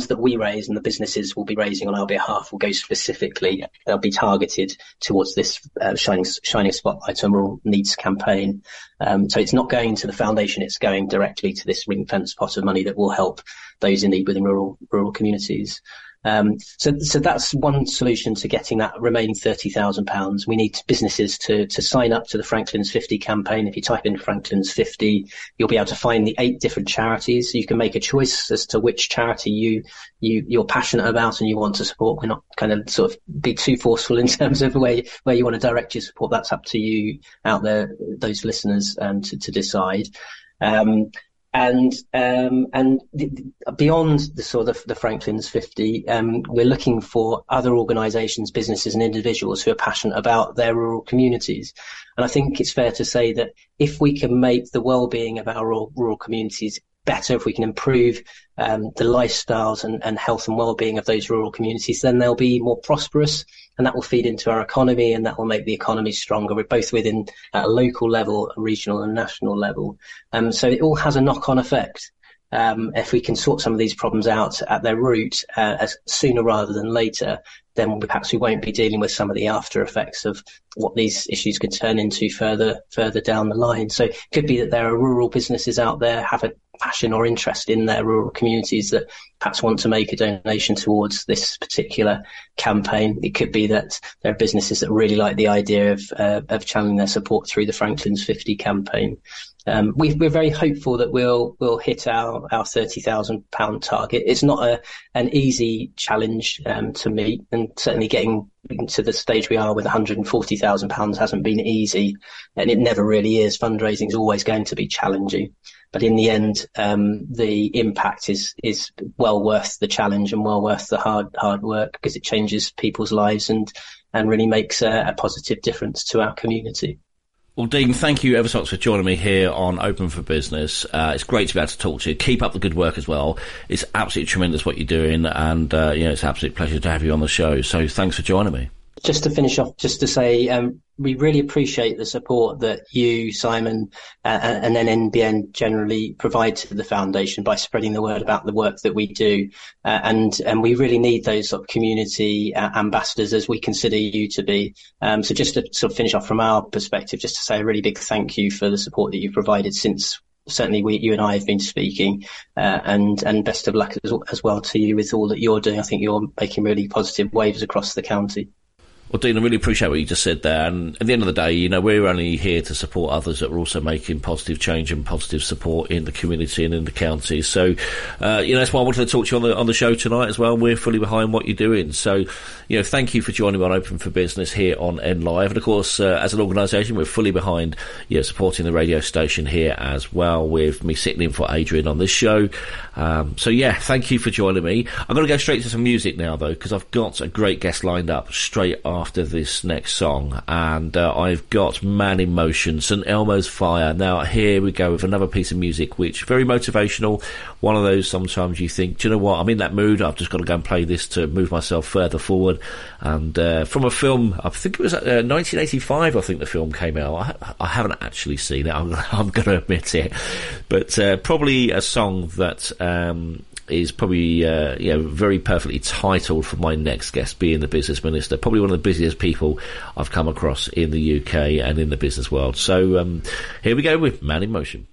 that we raise and the businesses will be raising on our behalf will go specifically, they'll be targeted towards this uh, shining, shining spotlight on rural needs campaign. Um, so it's not going to the foundation, it's going directly to this ring fence pot of money that will help those in need within rural, rural communities. Um, so, so that's one solution to getting that remaining thirty thousand pounds. We need businesses to to sign up to the Franklin's 50 campaign. If you type in Franklin's 50, you'll be able to find the eight different charities. You can make a choice as to which charity you you you're passionate about and you want to support. We're not kind of sort of be too forceful in terms of where where you want to direct your support. That's up to you out there, those listeners, um, to to decide. Um, and um, and beyond the sort of the Franklin's 50, um, we're looking for other organisations, businesses, and individuals who are passionate about their rural communities. And I think it's fair to say that if we can make the well-being of our rural, rural communities better, if we can improve um, the lifestyles and, and health and well-being of those rural communities, then they'll be more prosperous, and that will feed into our economy, and that will make the economy stronger. Both within at a local level, a regional and national level, um, so it all has a knock-on effect. Um, if we can sort some of these problems out at their root uh, as sooner rather than later, then perhaps we won't be dealing with some of the after effects of what these issues could turn into further further down the line. So it could be that there are rural businesses out there have a passion or interest in their rural communities that perhaps want to make a donation towards this particular campaign. It could be that there are businesses that really like the idea of uh, of channeling their support through the Franklin's 50 campaign. Um, we, are very hopeful that we'll we'll hit our our thirty thousand pound target. It's not a an easy challenge um, to meet, and certainly getting to the stage we are with one hundred and forty thousand pounds hasn't been easy, and it never really is. Fundraising is always going to be challenging, but in the end, um, the impact is is well worth the challenge and well worth the hard hard work because it changes people's lives and and really makes a, a positive difference to our community. Well, Dean, thank you ever so much for joining me here on Open for Business. Uh, it's great to be able to talk to you. Keep up the good work as well. It's absolutely tremendous what you're doing, and uh, you know it's an absolute pleasure to have you on the show. So, thanks for joining me. Just to finish off, just to say, um, we really appreciate the support that you, Simon, uh, and then NBN generally provide to the foundation by spreading the word about the work that we do. Uh, and, and we really need those sort of community uh, ambassadors as we consider you to be. Um, so just to sort of finish off from our perspective, just to say a really big thank you for the support that you've provided since certainly we, you and I have been speaking, uh, and and best of luck as, as, well to you with all that you're doing. I think you're making really positive waves across the county. Well, Dean, I really appreciate what you just said there. And at the end of the day, you know, we're only here to support others that are also making positive change and positive support in the community and in the county. So, uh, you know, that's why I wanted to talk to you on the on the show tonight as well. We're fully behind what you're doing. So, you know, thank you for joining me on Open for Business here on N Live. And of course, uh, as an organisation, we're fully behind, you know, supporting the radio station here as well with me sitting in for Adrian on this show. Um, so yeah, thank you for joining me. I'm going to go straight to some music now though, because I've got a great guest lined up straight after after this next song, and uh, I've got Man in Motion, St Elmo's Fire. Now here we go with another piece of music, which very motivational. One of those sometimes you think, do you know what? I'm in that mood. I've just got to go and play this to move myself further forward. And uh, from a film, I think it was uh, 1985. I think the film came out. I, I haven't actually seen it. I'm, I'm going to admit it, but uh, probably a song that. Um, is probably uh, you know very perfectly titled for my next guest being the business minister. Probably one of the busiest people I've come across in the UK and in the business world. So um, here we go with Man in Motion.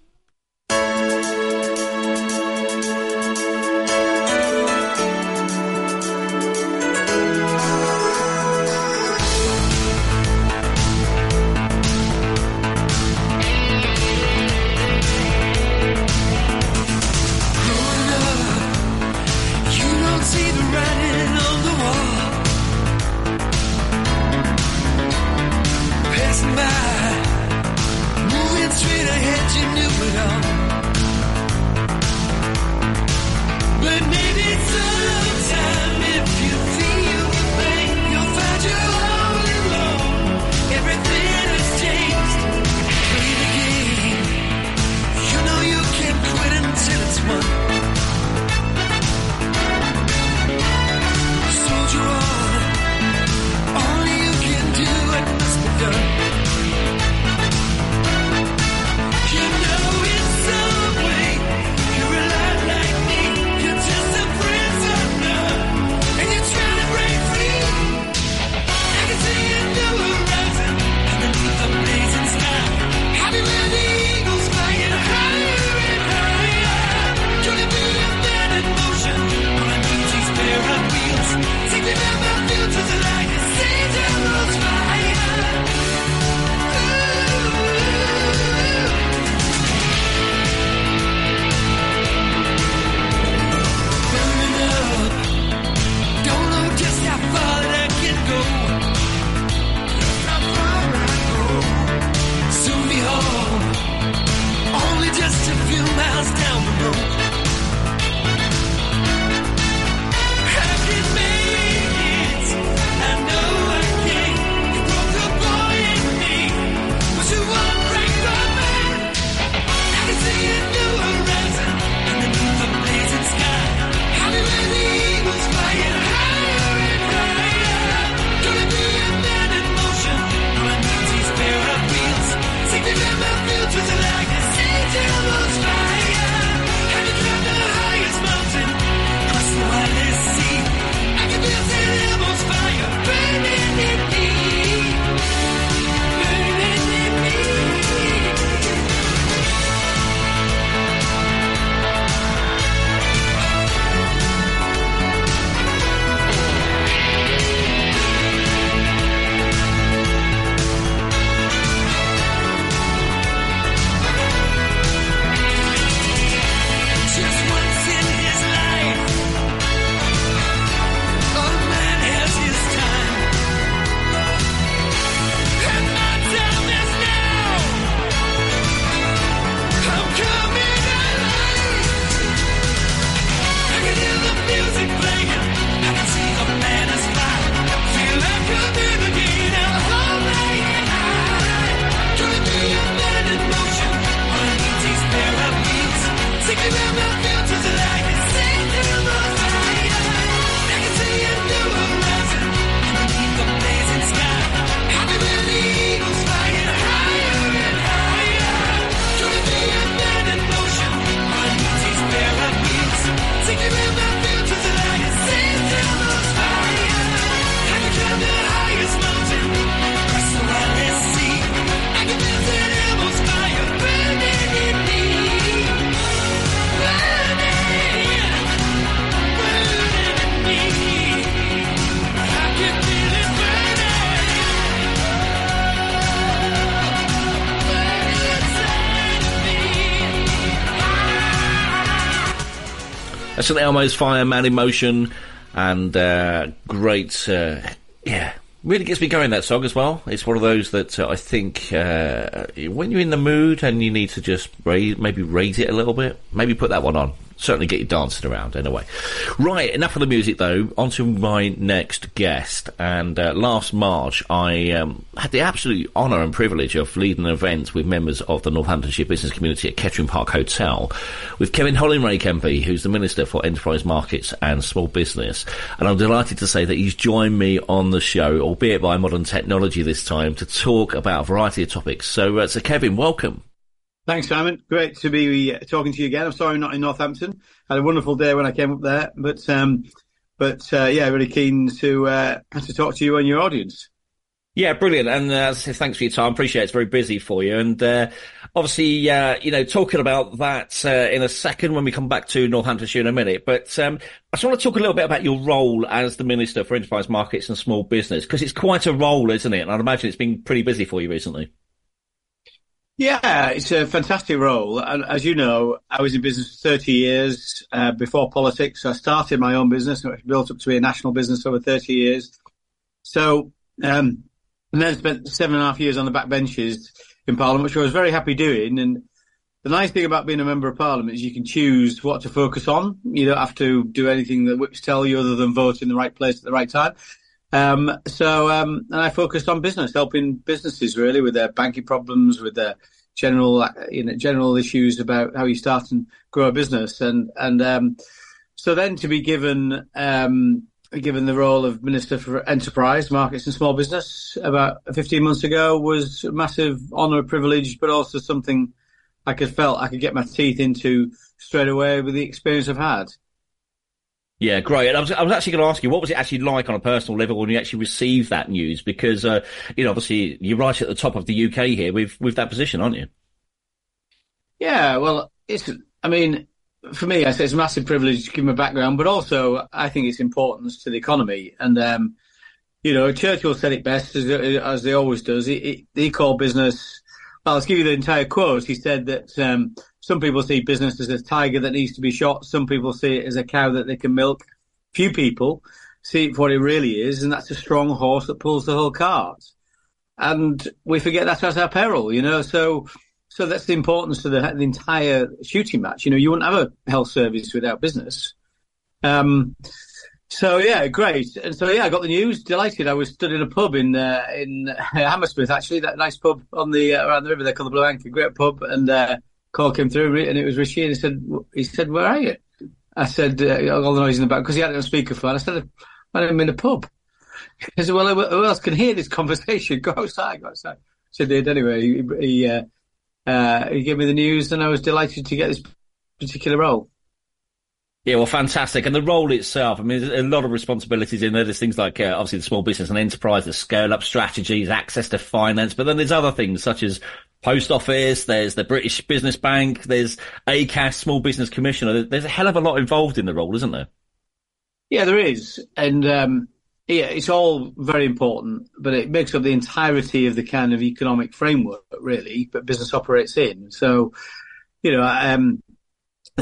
St Elmo's Fire, Man in Motion, and uh, great, uh, yeah, really gets me going that song as well. It's one of those that uh, I think uh, when you're in the mood and you need to just raise, maybe raise it a little bit, maybe put that one on. Certainly get you dancing around anyway. Right, enough of the music though. On to my next guest. And uh, last March, I um, had the absolute honour and privilege of leading an event with members of the Northamptonshire business community at Kettering Park Hotel with Kevin Hollinrake MP, who's the Minister for Enterprise Markets and Small Business. And I'm delighted to say that he's joined me on the show, albeit by modern technology this time, to talk about a variety of topics. So, uh, so Kevin, welcome. Thanks, Simon. Great to be uh, talking to you again. I'm sorry I'm not in Northampton. I had a wonderful day when I came up there, but um, but uh, yeah, really keen to uh, to talk to you and your audience. Yeah, brilliant. And uh, thanks for your time. Appreciate it. it's very busy for you. And uh, obviously, uh, you know, talking about that uh, in a second when we come back to Northamptonshire in a minute. But um, I just want to talk a little bit about your role as the Minister for Enterprise Markets and Small Business because it's quite a role, isn't it? And I'd imagine it's been pretty busy for you recently. Yeah, it's a fantastic role. And as you know, I was in business for 30 years uh, before politics. I started my own business, which built up to be a national business over 30 years. So, um, and then spent seven and a half years on the back benches in Parliament, which I was very happy doing. And the nice thing about being a member of Parliament is you can choose what to focus on. You don't have to do anything that whips tell you other than vote in the right place at the right time. Um, so, um, and I focused on business, helping businesses really with their banking problems, with their general, you know, general issues about how you start and grow a business. And, and, um, so then to be given, um, given the role of Minister for Enterprise, Markets and Small Business about 15 months ago was a massive honour, privilege, but also something I could felt I could get my teeth into straight away with the experience I've had. Yeah, great. And I was, I was actually going to ask you, what was it actually like on a personal level when you actually received that news? Because, uh, you know, obviously you're right at the top of the UK here with, with that position, aren't you? Yeah, well, it's, I mean, for me, I say it's a massive privilege to give my background, but also I think it's importance to the economy. And, um, you know, Churchill said it best as, as he always does. He, he, he called business, well, I'll give you the entire quote. He said that, um, some people see business as a tiger that needs to be shot. Some people see it as a cow that they can milk. Few people see it for what it really is, and that's a strong horse that pulls the whole cart. And we forget that at our peril, you know. So, so that's the importance of the, the entire shooting match. You know, you wouldn't have a health service without business. Um, so yeah, great. And so yeah, I got the news. Delighted. I was stood in a pub in uh, in Hammersmith, actually, that nice pub on the uh, around the river there called the Blue Anchor. Great pub, and uh, call came through and it was Rishi and he said, he said, where are you? I said, uh, all the noise in the back, because he had it on speakerphone. I said, I'm in a pub. He said, well, who else can hear this conversation? Go outside, go outside. So did anyway. He, he, uh, uh, he gave me the news and I was delighted to get this particular role. Yeah, well, fantastic. And the role itself, I mean, there's a lot of responsibilities in there. There's things like, uh, obviously, the small business and enterprise, the scale up strategies, access to finance, but then there's other things such as post office, there's the British Business Bank, there's ACAS, Small Business Commissioner. There's a hell of a lot involved in the role, isn't there? Yeah, there is. And, um, yeah, it's all very important, but it makes up the entirety of the kind of economic framework, really, that business operates in. So, you know, um,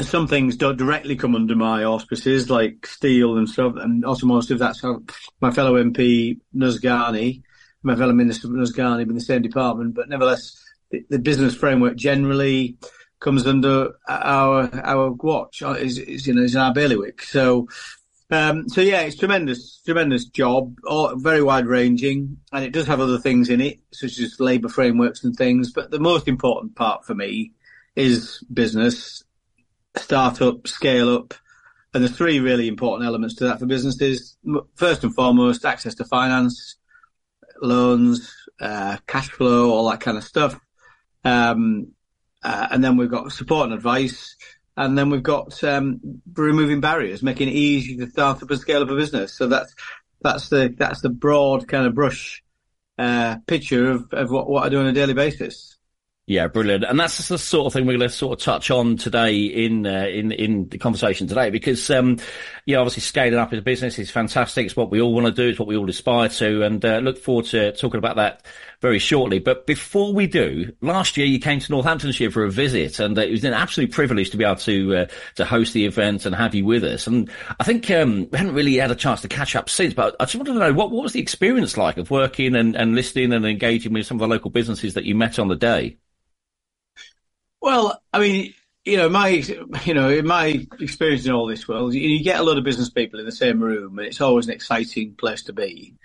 some things don't directly come under my auspices, like steel and stuff, and automotive. That's how my fellow MP Nus Ghani, my fellow Minister Nus Ghani, in the same department. But nevertheless, the, the, business framework generally comes under our our watch. Uh, is, is you know is our bailiwick. So. Um, so yeah, it's tremendous, tremendous job, all, very wide ranging, and it does have other things in it, such as labour frameworks and things. But the most important part for me is business start up, scale up. And there's three really important elements to that for businesses. First and foremost, access to finance, loans, uh, cash flow, all that kind of stuff. Um, uh, and then we've got support and advice. And then we've got um, removing barriers, making it easy to start up and scale up a business. So that's that's the that's the broad kind of brush uh, picture of, of what, what I do on a daily basis. Yeah, brilliant, and that's the sort of thing we're going to sort of touch on today in uh, in in the conversation today because um, yeah, obviously scaling up as a business is fantastic. It's what we all want to do. It's what we all aspire to, and uh, look forward to talking about that very shortly. But before we do, last year you came to Northamptonshire for a visit, and uh, it was an absolute privilege to be able to uh, to host the event and have you with us. And I think um, we hadn't really had a chance to catch up since, but I just wanted to know what what was the experience like of working and, and listening and engaging with some of the local businesses that you met on the day. Well, I mean, you know, my you know, in my experience in all this world, you, get a lot of business people in the same room, and it's always an exciting place to be.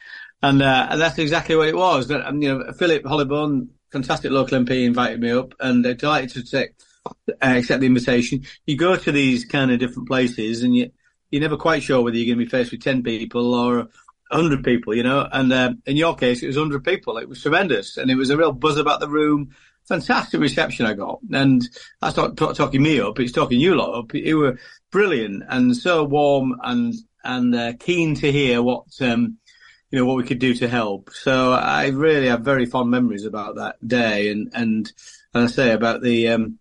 And, uh, and that's exactly what it was. That um, you know, Philip Hollobone, fantastic local MP, invited me up, and uh, delighted to take, uh, accept the invitation. You go to these kind of different places, and you you're never quite sure whether you're going to be faced with ten people or hundred people, you know. And uh, in your case, it was hundred people. It was tremendous, and it was a real buzz about the room fantastic reception I got. And that's not t- talking me up, it's talking you lot up. You were brilliant and so warm and, and uh, keen to hear what, um, you know, what we could do to help. So I really have very fond memories about that day and, and, and I say about the, um,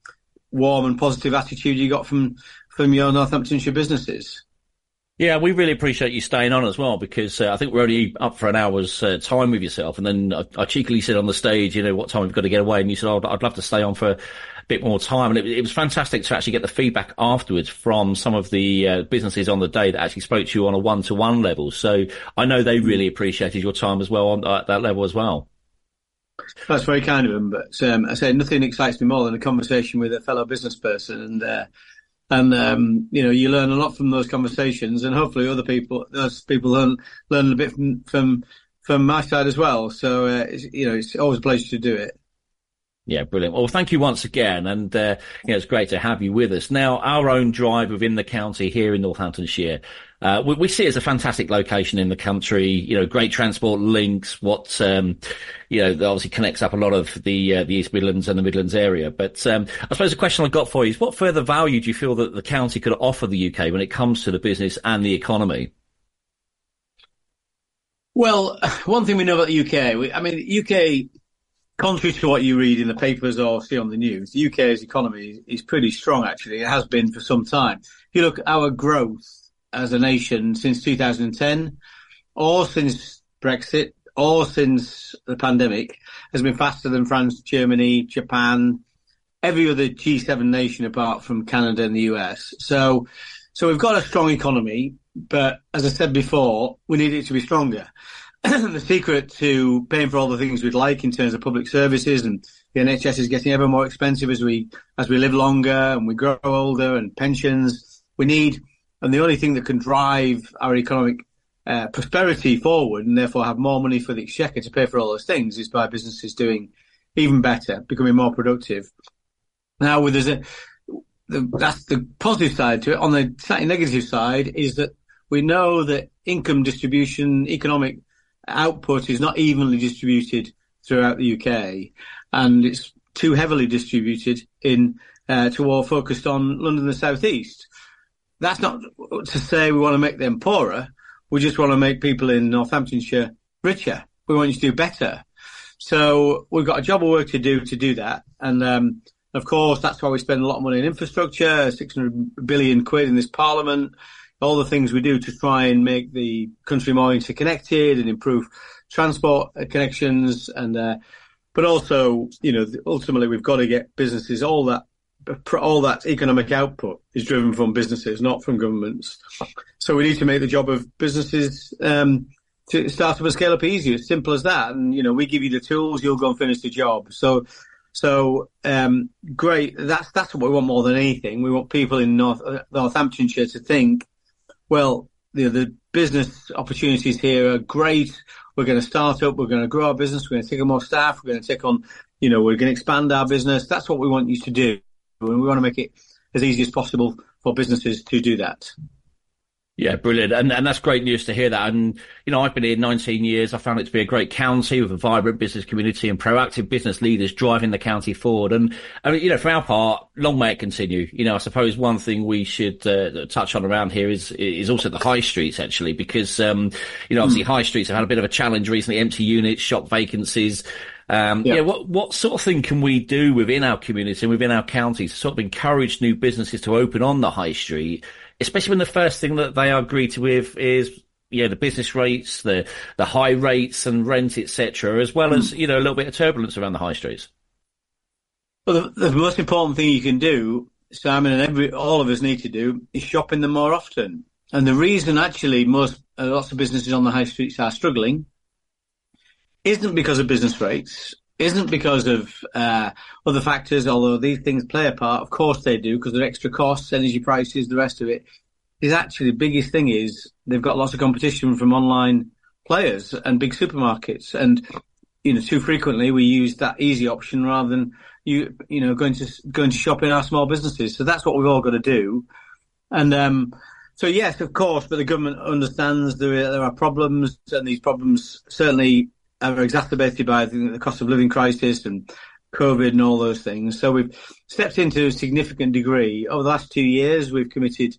warm and positive attitude you got from, from your Northamptonshire businesses. Yeah, we really appreciate you staying on as well because uh, I think we're only up for an hour's uh, time with yourself. And then I, I, cheekily said on the stage, you know, what time we've got to get away. And you said, oh, I'd love to stay on for bit more time. And it, it was fantastic to actually get the feedback afterwards from some of the uh, businesses on the day that actually spoke to you on a one to one level. So I know they really appreciated your time as well on at that level as well. That's very kind of them. But um, I say nothing excites me more than a conversation with a fellow business person and, uh, and um, you know you learn a lot from those conversations, and hopefully other people, those people learn learn a bit from from, from my side as well. So uh, you know, it's always a pleasure to do it. Yeah, brilliant. Well, thank you once again, and uh, you know, it's great to have you with us. Now, our own drive within the county here in Northamptonshire, uh, we, we, see it as a fantastic location in the country. You know, great transport links. What um, you know, obviously connects up a lot of the uh, the East Midlands and the Midlands area. But um, I suppose the question I've got for you is, what further value do you feel that the county could offer the UK when it comes to the business and the economy? Well, one thing we know about the UK, we, I mean, UK contrary to what you read in the papers or see on the news, the UK's economy is pretty strong, actually. It has been for some time. If you look at our growth as a nation since 2010, or since Brexit, or since the pandemic, has been faster than France, Germany, Japan, every other G7 nation apart from Canada and the US. So, so we've got a strong economy, but as I said before, we need it to be stronger. the secret to paying for all the things we'd like in terms of public services and the NHS is getting ever more expensive as we as we live longer and we grow older and pensions we need and the only thing that can drive our economic uh, prosperity forward and therefore have more money for the exchequer to pay for all those things is by businesses doing even better, becoming more productive. Now, with there's a the, that's the positive side to it. On the slightly negative side is that we know that income distribution, economic output is not evenly distributed throughout the UK, and it's too heavily distributed in uh, to all focused on London and the southeast. That's not to say we want to make them poorer. We just want to make people in Northamptonshire richer. We want you to do better. So we've got a job of work to do to do that. And um, of course, that's why we spend a lot of money in infrastructure, 600 billion quid in this parliament all the things we do to try and make the country more interconnected and improve transport connections and uh, but also you know ultimately we've got to get businesses all that all that economic output is driven from businesses not from governments. So we need to make the job of businesses um, to start up and scale up easier simple as that. And you know we give you the tools you'll go and finish the job. So so um, great. That's that's what we want more than anything. We want people in north uh, northamptonshire to think well, the, the business opportunities here are great. We're going to start up. We're going to grow our business. We're going to take on more staff. We're going to take on, you know, we're going to expand our business. That's what we want you to do. And we want to make it as easy as possible for businesses to do that. Yeah, brilliant. And, and that's great news to hear that. And, you know, I've been here 19 years. I found it to be a great county with a vibrant business community and proactive business leaders driving the county forward. And, I mean, you know, for our part, long may it continue. You know, I suppose one thing we should uh, touch on around here is, is also the high streets, actually, because, um, you know, obviously mm. high streets have had a bit of a challenge recently, empty units, shop vacancies. Um, yeah. yeah, what, what sort of thing can we do within our community and within our county to sort of encourage new businesses to open on the high street? Especially when the first thing that they are greeted with is yeah, the business rates, the the high rates and rent, etc., as well as you know a little bit of turbulence around the high streets. Well, the, the, most important thing you can do, Simon, and every all of us need to do, is shop in them more often. And the reason, actually, most uh, lots of businesses on the high streets are struggling, isn't because of business rates. Isn't because of uh, other factors, although these things play a part. Of course they do, because they're extra costs, energy prices, the rest of it. Is actually the biggest thing is they've got lots of competition from online players and big supermarkets, and you know too frequently we use that easy option rather than you you know going to going to shop in our small businesses. So that's what we've all got to do, and um, so yes, of course, but the government understands there there are problems, and these problems certainly are exacerbated by the, cost of living crisis and COVID and all those things. So we've stepped into a significant degree over the last two years. We've committed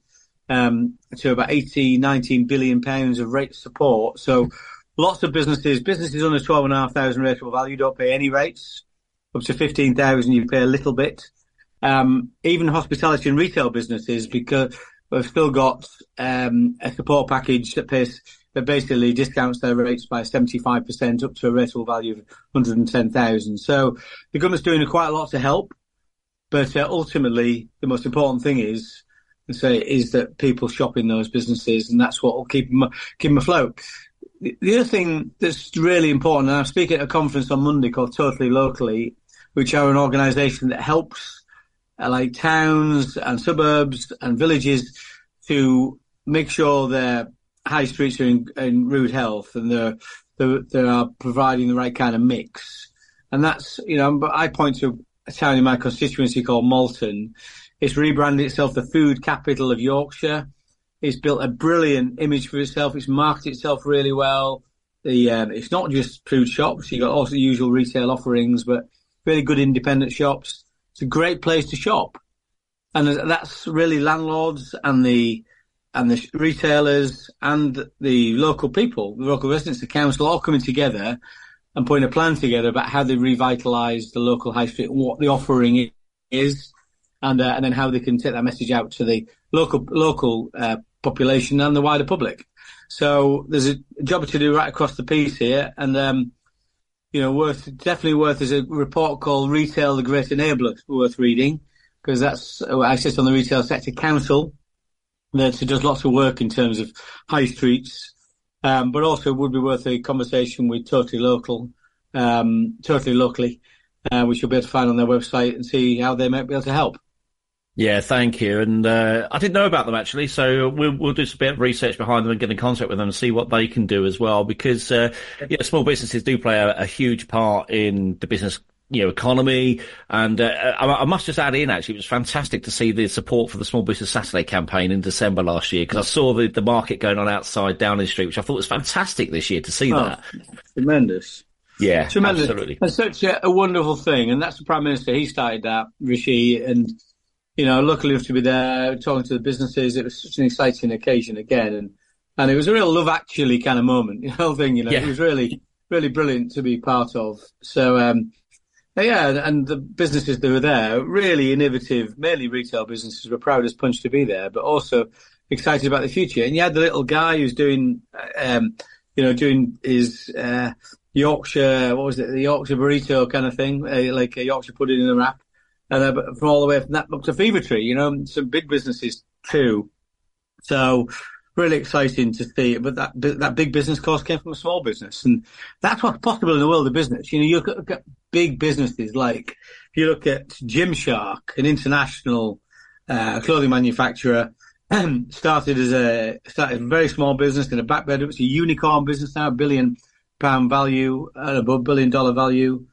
um, to about 80, 19 billion pounds of rate support. So lots of businesses, businesses under 12,500 rateable value don't pay any rates. Up to 15,000 you pay a little bit. Um, even hospitality and retail businesses because we've still got um, a support package that pays that basically discounts their rates by 75% up to a rateable value of 110,000. So the government's doing quite a lot to help, but uh, ultimately the most important thing is say is that people shop in those businesses, and that's what will keep them keep them afloat. The, the other thing that's really important, and I'm speaking at a conference on Monday called Totally Locally, which are an organisation that helps uh, like towns and suburbs and villages to make sure their high streets are in, in rude health and they're, they're, they are providing the right kind of mix. And that's, you know, but I point to a town in my constituency called Malton. It's rebranded itself the food capital of Yorkshire. It's built a brilliant image for itself. It's marketed itself really well. The um, it's not just food shops. You've got also the usual retail offerings, but really good independent shops. It's a great place to shop, and that's really landlords and the and the retailers and the local people, the local residents, the council, all coming together and putting a plan together about how they revitalise the local high street, what the offering is, and uh, and then how they can take that message out to the local local uh, population and the wider public. So there's a job to do right across the piece here, and um, you know, worth definitely worth. is a report called "Retail: The Great Enabler" worth reading because that's I sit on the Retail Sector Council that does lots of work in terms of high streets, um, but also would be worth a conversation with Totally Local, um, Totally Locally, uh, which you'll be able to find on their website and see how they might be able to help. Yeah, thank you. And uh, I didn't know about them actually, so we'll we'll do some bit of research behind them and get in contact with them and see what they can do as well. Because uh, yeah, small businesses do play a, a huge part in the business you know, economy. And uh, I, I, must just add in, actually, it was fantastic to see the support for the Small Business Saturday campaign in December last year because I saw the, the market going on outside Downing Street, which I thought was fantastic this year to see oh, that. Tremendous. Yeah, tremendous. Absolutely. It's such a, a, wonderful thing. And that's the Prime Minister. He started that, Rishi. And, you know, luckily enough to be there talking to the businesses. It was such an exciting occasion again. And, and it was a real love actually kind of moment, the whole thing, you know, yeah. it was really, really brilliant to be part of. So, um, yeah, and the businesses that were there, really innovative, mainly retail businesses, were proud as punch to be there, but also excited about the future. And you had the little guy who's doing, um, you know, doing his uh, Yorkshire, what was it, the Yorkshire burrito kind of thing, uh, like a Yorkshire pudding in a wrap, and uh, from all the way from that up to Fever Tree, you know, some big businesses too. So really exciting to see. But that that big business course came from a small business, and that's what's possible in the world of business. You know, you big businesses like if you look at Gymshark, an international uh, clothing manufacturer. started as a started a very small business in a backbed. It's a unicorn business now, billion pound value, uh, above billion dollar value.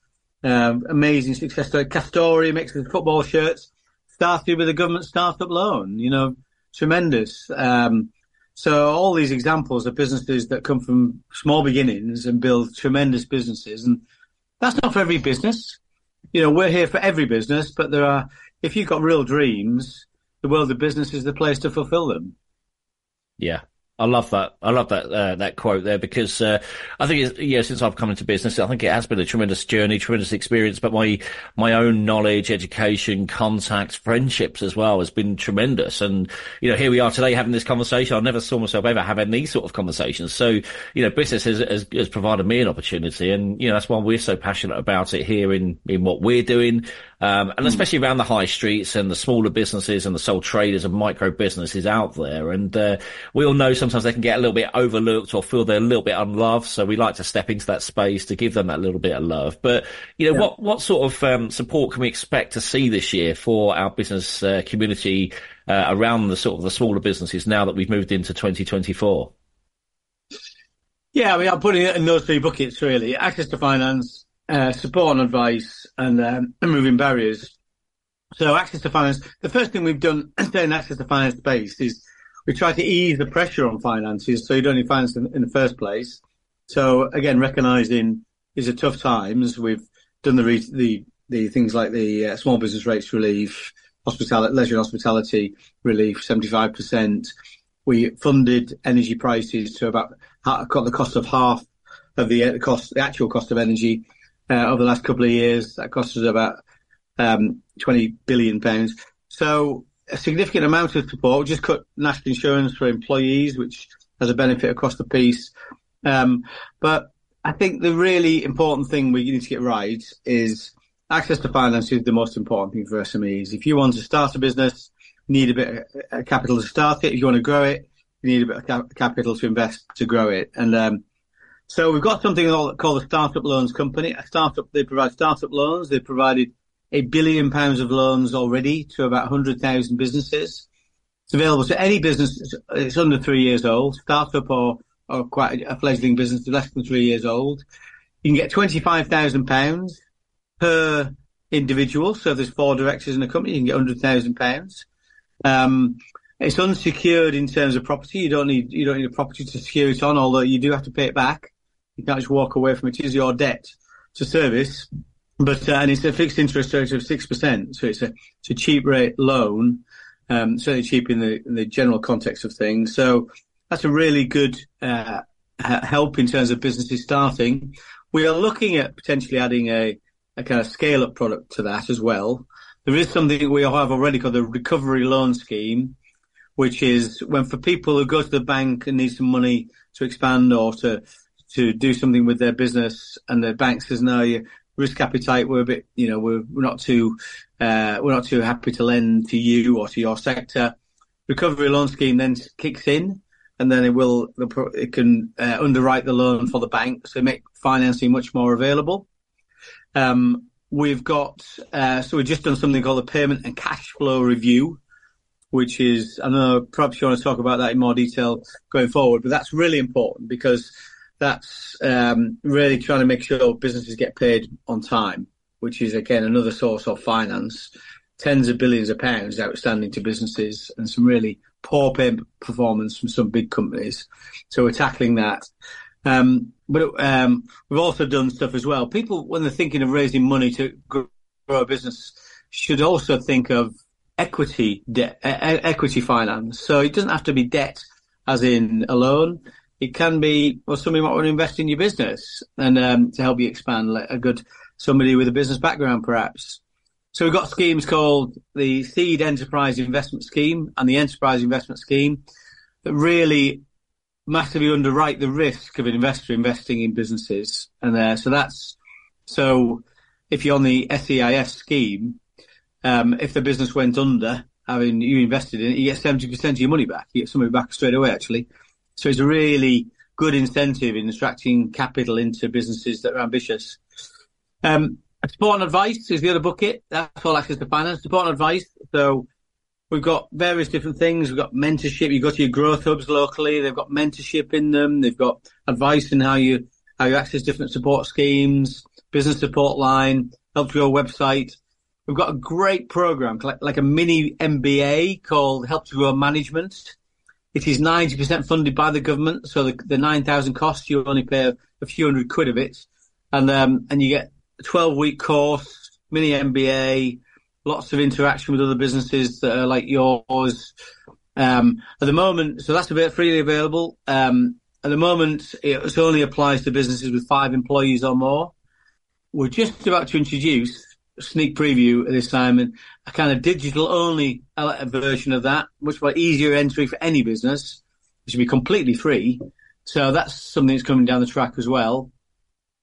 Um, amazing success story. Castore makes football shirts. Started with a government startup loan. You know, tremendous. Um, so all these examples of businesses that come from small beginnings and build tremendous businesses, and that's not for every business. You know, we're here for every business, but there are, if you've got real dreams, the world of business is the place to fulfill them. Yeah, I love that. I love that uh, that quote there because uh, I think yeah, since I've come into business, I think it has been a tremendous journey, tremendous experience. But my my own knowledge, education, contacts, friendships as well has been tremendous. And you know, here we are today having this conversation. I never saw myself ever having these sort of conversations. So you know, business has, has, has provided me an opportunity, and you know that's why we're so passionate about it here in in what we're doing. Um, and especially around the high streets and the smaller businesses and the sole traders and micro businesses out there. And uh, we all know sometimes they can get a little bit overlooked or feel they're a little bit unloved. So we like to step into that space to give them that little bit of love. But you know, Yeah. what what sort of um, support can we expect to see this year for our business uh, community uh, around the sort of the smaller businesses now that we've moved into 2024? Yeah, I mean, I'm putting it in those three buckets really: access to finance, uh, support and advice, and um, removing barriers. So, access to finance. The first thing we've done in access to finance space is we try to ease the pressure on finances, so you don't need finance in, in the first place. So, again, recognizing these are tough times. We've done the re- the the things like the uh, small business rates relief, hospitality, leisure and hospitality relief, seventy five percent. We funded energy prices to about got the cost of half of the uh, cost, the actual cost of energy uh, over the last couple of years. That cost us about um, 20 billion pounds. So a significant amount of support. We just cut national insurance for employees, which has a benefit across the piece. Um, but I think the really important thing we need to get right is access to finance is the most important thing for SMEs. If you want to start a business, you need a bit of capital to start it. If you want to grow it, you need a bit of cap- capital to invest to grow it. And um, so we've got something called the Startup Loans Company. A startup, they provide startup loans. They've provided a billion pounds of loans already to about 100,000 businesses. It's available to any business. It's under three years old, startup or, or quite a fledgling business less than three years old. You can get 25,000 pounds per individual. So if there's four directors in a company, you can get 100,000 pounds. Um, it's unsecured in terms of property. You don't need, you don't need a property to secure it on, although you do have to pay it back. You can't just walk away from it. It is your debt to service. But, uh, and it's a fixed interest rate of 6%. So it's a, it's a cheap rate loan. Um, certainly cheap in the, in the general context of things. So that's a really good, uh, help in terms of businesses starting. We are looking at potentially adding a, a kind of scale up product to that as well. There is something we have already called the recovery loan scheme, which is when for people who go to the bank and need some money to expand or to to do something with their business, and the bank says no, your risk appetite we're a bit, you know, we're, we're not too uh, we're not too happy to lend to you or to your sector. Recovery loan scheme then kicks in, and then it will it can uh, underwrite the loan for the bank, so make financing much more available. Um, we've got uh, so we've just done something called a payment and cash flow review, which is I know perhaps you want to talk about that in more detail going forward, but that's really important because that's um, really trying to make sure businesses get paid on time, which is again another source of finance. Tens of billions of pounds outstanding to businesses and some really poor payment performance from some big companies. So we're tackling that. Um, but um, we've also done stuff as well. People, when they're thinking of raising money to grow a business, should also think of equity debt, e- e- equity finance. So it doesn't have to be debt, as in a loan. It can be, well, somebody might want to invest in your business and um, to help you expand, like a good somebody with a business background, perhaps. So we've got schemes called the Seed Enterprise Investment Scheme and the Enterprise Investment Scheme that really massively underwrite the risk of an investor investing in businesses. And uh, so that's so if you're on the SEIS scheme, um, if the business went under, having you invested in it, you get seventy percent of your money back. You get some back straight away, actually. So it's a really good incentive in attracting capital into businesses that are ambitious. Um, support and advice is the other bucket. That's all access to finance. Support and advice. So we've got various different things. We've got mentorship. You go to your growth hubs locally. They've got mentorship in them. They've got advice in how you how you access different support schemes, business support line, help your website. We've got a great program, like, like a mini MBA called Help to Grow Management. It is 90% funded by the government. So the, the 9,000 costs, you only pay a, a few hundred quid of it. And, um, and you get a 12 week course, mini MBA, lots of interaction with other businesses that are like yours. Um, at the moment, so that's a bit freely available. Um, at the moment, it only applies to businesses with five employees or more. We're just about to introduce a sneak preview at this time and a kind of digital only version of that, much more easier entry for any business. It should be completely free. So that's something that's coming down the track as well.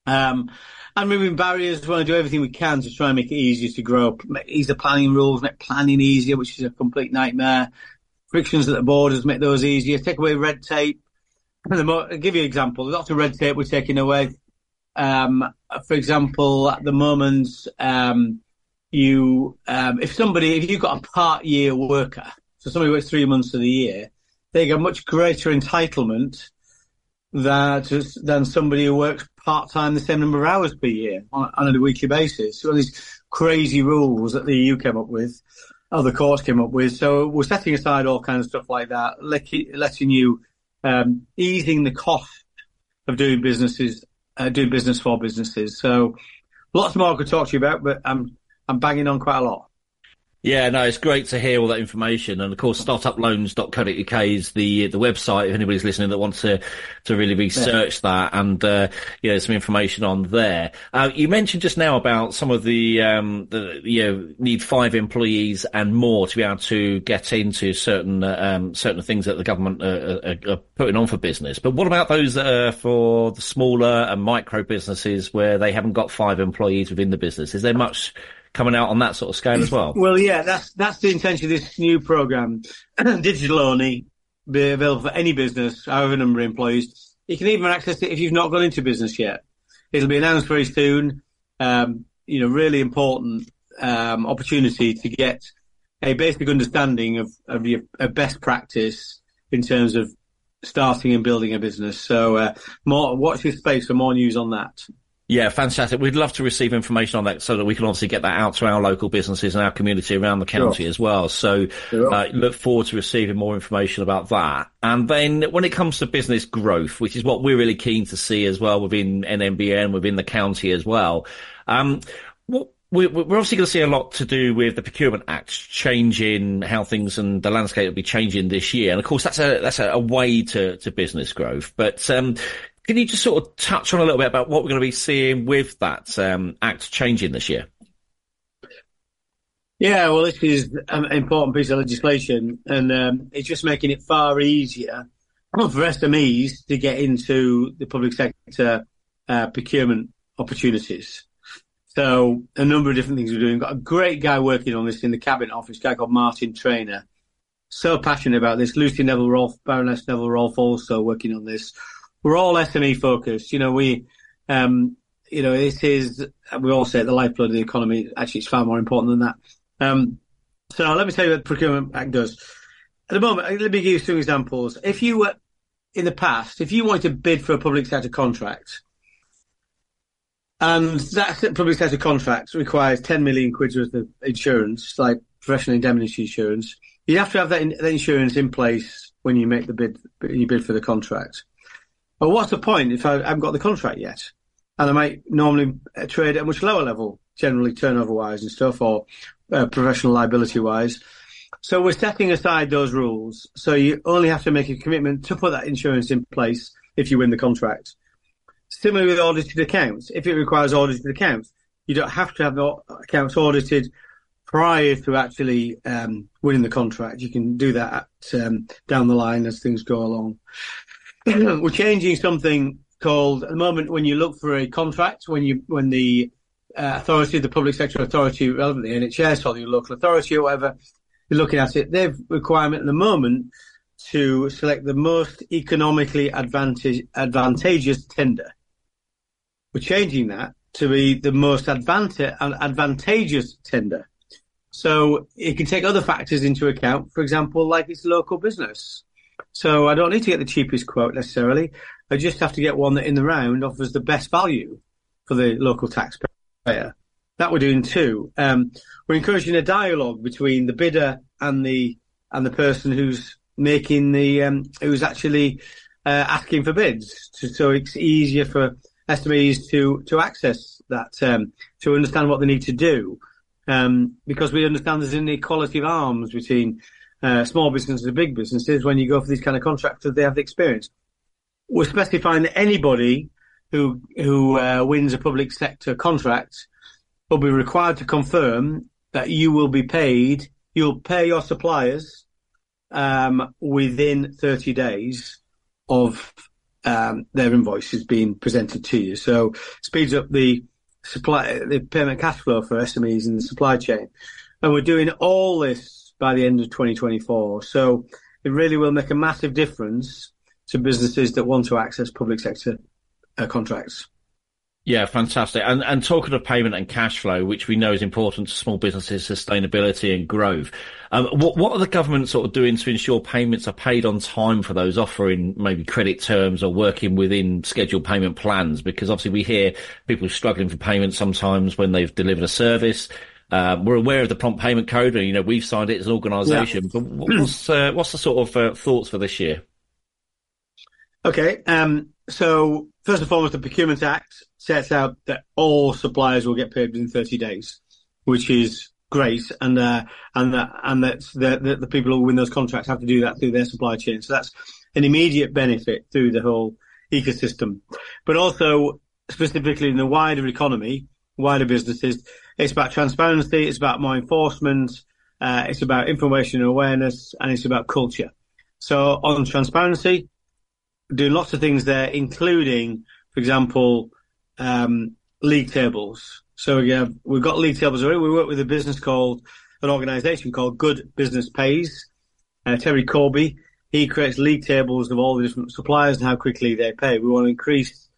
Um, and removing barriers. We want to do everything we can to try and make it easier to grow. Ease the planning rules, make planning easier, which is a complete nightmare. Frictions at the borders, make those easier. Take away red tape. And the mo- I'll give you an example. Lots of red tape we're taking away. Um, for example, at the moment, um, you, um, if somebody, if you've got a part year worker, so somebody works three months of the year, they get much greater entitlement that than somebody who works part time the same number of hours per year on, on a weekly basis. So these crazy rules that the EU came up with, other courts came up with. So we're setting aside all kinds of stuff like that, letting, letting you um, easing the cost of doing businesses, uh, doing business for businesses. So lots more I could talk to you about, but I'm I'm banging on quite a lot. Yeah, no, it's great to hear all that information. And of course, startuploans.co.uk is the the website if anybody's listening that wants to to really research that and uh, yeah, some information on there. Uh, you mentioned just now about some of the um, the you know need five employees and more to be able to get into certain uh, um, certain things that the government uh, are, are putting on for business. But what about those that are for the smaller and micro businesses where they haven't got five employees within the business? Is there much coming out on that sort of scale as well? Well, yeah, that's that's the intention of this new program, digital only, be available for any business, however number of employees. You can even access it if you've not gone into business yet. It'll be announced very soon. Um, you know, really important um, opportunity to get a basic understanding of of your of best practice in terms of starting and building a business. So, uh, more watch this space for more news on that. Yeah, fantastic. We'd love to receive information on that so that we can obviously get that out to our local businesses and our community around the county Sure. as well. So Sure. uh, look forward to receiving more information about that. And then when it comes to business growth, which is what we're really keen to see as well within NNBN, within the county as well, um, what we- we're obviously going to see a lot to do with the Procurement Act changing how things and the landscape will be changing this year. And of course, that's a that's a, a way to, to business growth. But um, can you just sort of touch on a little bit about what we're going to be seeing with that um, act changing this year? Yeah, well, this is an important piece of legislation, and um, it's just making it far easier for SMEs to get into the public sector uh, procurement opportunities. So, a number of different things we're doing. We've Got a great guy working on this in the cabinet office, guy called Martin Traynor. So passionate about this. Lucy Neville Rolfe, Baroness Neville Rolfe, also working on this. We're all SME focused. You know, we, um, you know, this is we all say it, the lifeblood of the economy. Actually, it's far more important than that. Um, so let me tell you what the Procurement Act does. At the moment, let me give you some examples. If you were in the past, if you wanted to bid for a public sector contract, and that public sector contract requires 10 million quid worth of insurance, like professional indemnity insurance, you have to have that, in, that insurance in place when you make the bid, you bid for the contract. But what's the point if I haven't got the contract yet? And I might normally uh, trade at a much lower level, generally turnover wise and stuff, or uh, professional liability wise. So we're setting aside those rules. So you only have to make a commitment to put that insurance in place if you win the contract. Similarly with audited accounts, if it requires audited accounts, you don't have to have the accounts audited prior to actually um, winning the contract. You can do that um, down the line as things go along. We're changing something called at the moment when you look for a contract, when you when the uh, authority, the public sector authority, relevant the NHS or the local authority or whatever, you're looking at it. They've requirement at the moment to select the most economically advantage, advantageous tender. We're changing that to be the most advanta- advantageous tender. So it can take other factors into account, for example, like its local business. So I don't need to get the cheapest quote necessarily. I just have to get one that in the round offers the best value for the local taxpayer. That we're doing too. Um, we're encouraging a dialogue between the bidder and the and the person who's making the um, who's actually uh, asking for bids, to, so it's easier for SMEs to to access that um, to understand what they need to do, um, because we understand there's an equality of arms between uh, small businesses and big businesses. When you go for these kind of contractors, they have the experience. We're specifying that anybody who who uh, wins a public sector contract will be required to confirm that you will be paid. You'll pay your suppliers um, within 30 days of um, their invoices being presented to you. So speeds up the supply, the payment cash flow for SMEs in the supply chain. And we're doing all this by the end of 2024. So it really will make a massive difference to businesses that want to access public sector uh, contracts. Yeah, fantastic. And and talking of payment and cash flow, which we know is important to small businesses' sustainability and growth, um, what what are the government sort of doing to ensure payments are paid on time for those offering maybe credit terms or working within scheduled payment plans? Because obviously we hear people struggling for payment sometimes when they've delivered a service. Um, we're aware of the prompt payment code, and you know we've signed it as an organisation. Yeah. But what's uh, what's the sort of uh, thoughts for this year? Okay, um, so first and foremost, the Procurement Act sets out that all suppliers will get paid within 30 days, which is great, and uh, and that and that the, the, people who win those contracts have to do that through their supply chain. So that's an immediate benefit through the whole ecosystem, but also specifically in the wider economy, wider businesses, it's about transparency, it's about more enforcement, uh, it's about information and awareness, and it's about culture. So on transparency, doing lots of things there, including, for example, um, league tables. So we have, we've got league tables already. We work with a business called, an organization called Good Business Pays. Uh, Terry Corby, he creates league tables of all the different suppliers and how quickly they pay. We want to increase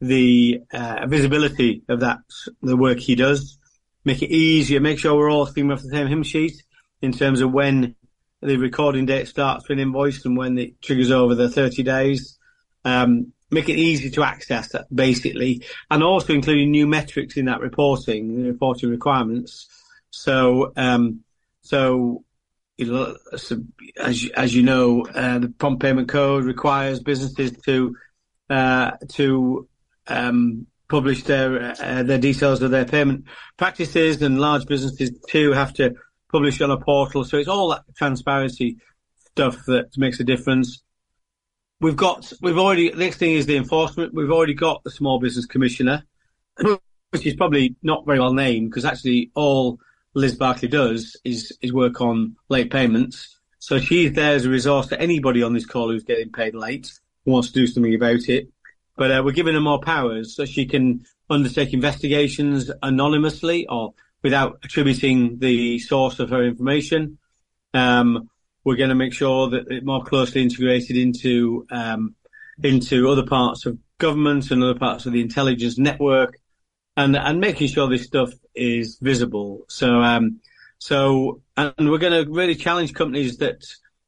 the uh, visibility of that, the work he does, make it easier, make sure we're all thinking off the same hymn sheet in terms of when the recording date starts for an invoice and when it triggers over the 30 days. Um, make it easy to access basically, and also including new metrics in that reporting, reporting requirements. So, um, so, so as, as you know, uh, the prompt payment code requires businesses to, uh, to, um, publish their, uh, their details of their payment practices and large businesses too have to publish on a portal. So it's all that transparency stuff that makes a difference we've got we've already next thing is the enforcement. We've already got the small business commissioner, which is probably not very well named because actually all Liz Barclay does is is work on late payments. So she's there as a resource to anybody on this call who's getting paid late who wants to do something about it. But uh, we're giving her more powers so she can undertake investigations anonymously or without attributing the source of her information. Um, we're going to make sure that it's more closely integrated into um, into other parts of government and other parts of the intelligence network, and and making sure this stuff is visible. So um, so and we're going to really challenge companies that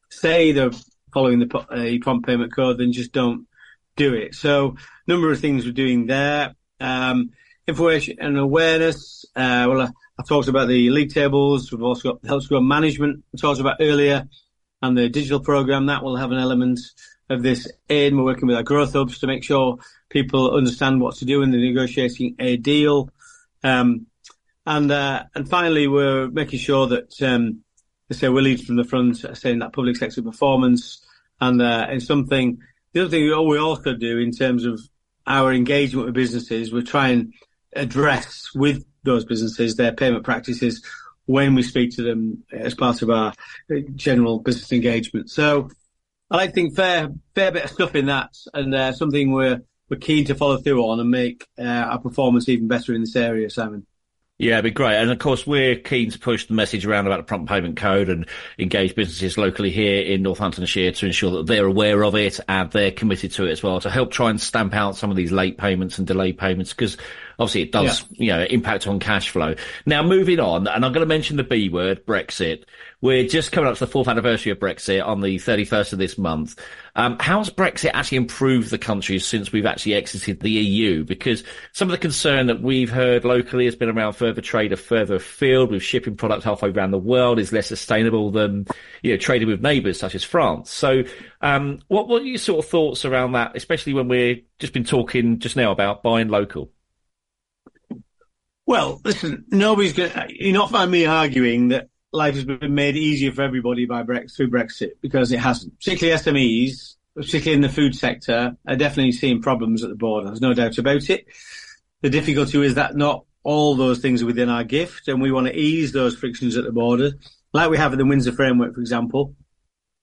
say they're following the prompt payment code and just don't do it. So number of things we're doing there. Um, information and awareness. Uh, well, I, I, talked about the league tables. We've also got Help to Grow Management. I talked about earlier and the digital program that will have an element of this in. We're working with our growth hubs to make sure people understand what to do in the negotiating a deal. Um, and, uh, and finally, we're making sure that, um, they say we're leading from the front, saying that public sector performance and, uh, and something, the other thing we also do in terms of our engagement with businesses, we try and address with those businesses their payment practices when we speak to them as part of our general business engagement. So I like to think fair, fair bit of stuff in that and uh, something we're, we're keen to follow through on and make uh, our performance even better in this area, Simon. Yeah, it'd be great. And of course, we're keen to push the message around about the prompt payment code and engage businesses locally here in Northamptonshire to ensure that they're aware of it and they're committed to it as well to help try and stamp out some of these late payments and delayed payments because obviously it does, yeah. you know, impact on cash flow. Now, moving on, and I'm going to mention the B word, Brexit. We're just coming up to the fourth anniversary of Brexit on the 31st of this month. Um, how's Brexit actually improved the country since we've actually exited the EU? Because some of the concern that we've heard locally has been around further trade of further afield with shipping product halfway around the world is less sustainable than, you know, trading with neighbours such as France. So, um, what, what are your sort of thoughts around that, especially when we're just been talking just now about buying local? Well, listen, nobody's going to, you're not find me arguing that life has been made easier for everybody by Brexit, through Brexit because it hasn't. Particularly SMEs, particularly in the food sector, are definitely seeing problems at the border. There's no doubt about it. The difficulty is that not all those things are within our gift and we want to ease those frictions at the border, like we have in the Windsor Framework, for example,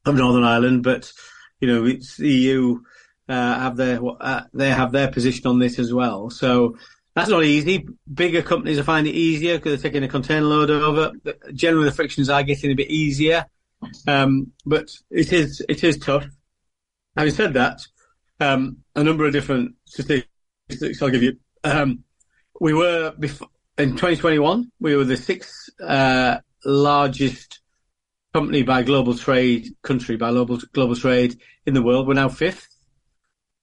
of Northern Ireland. But, you know, it's the EU, uh, have their, uh, they have their position on this as well. So, That's not easy. Bigger companies are finding it easier because they're taking a container load over. Generally, the frictions are getting a bit easier, um, but it is it is tough. Having said that, um, a number of different statistics I'll give you. Um, we were before, in 2021. We were the sixth uh, largest company by global trade country by global global trade in the world. We're now fifth.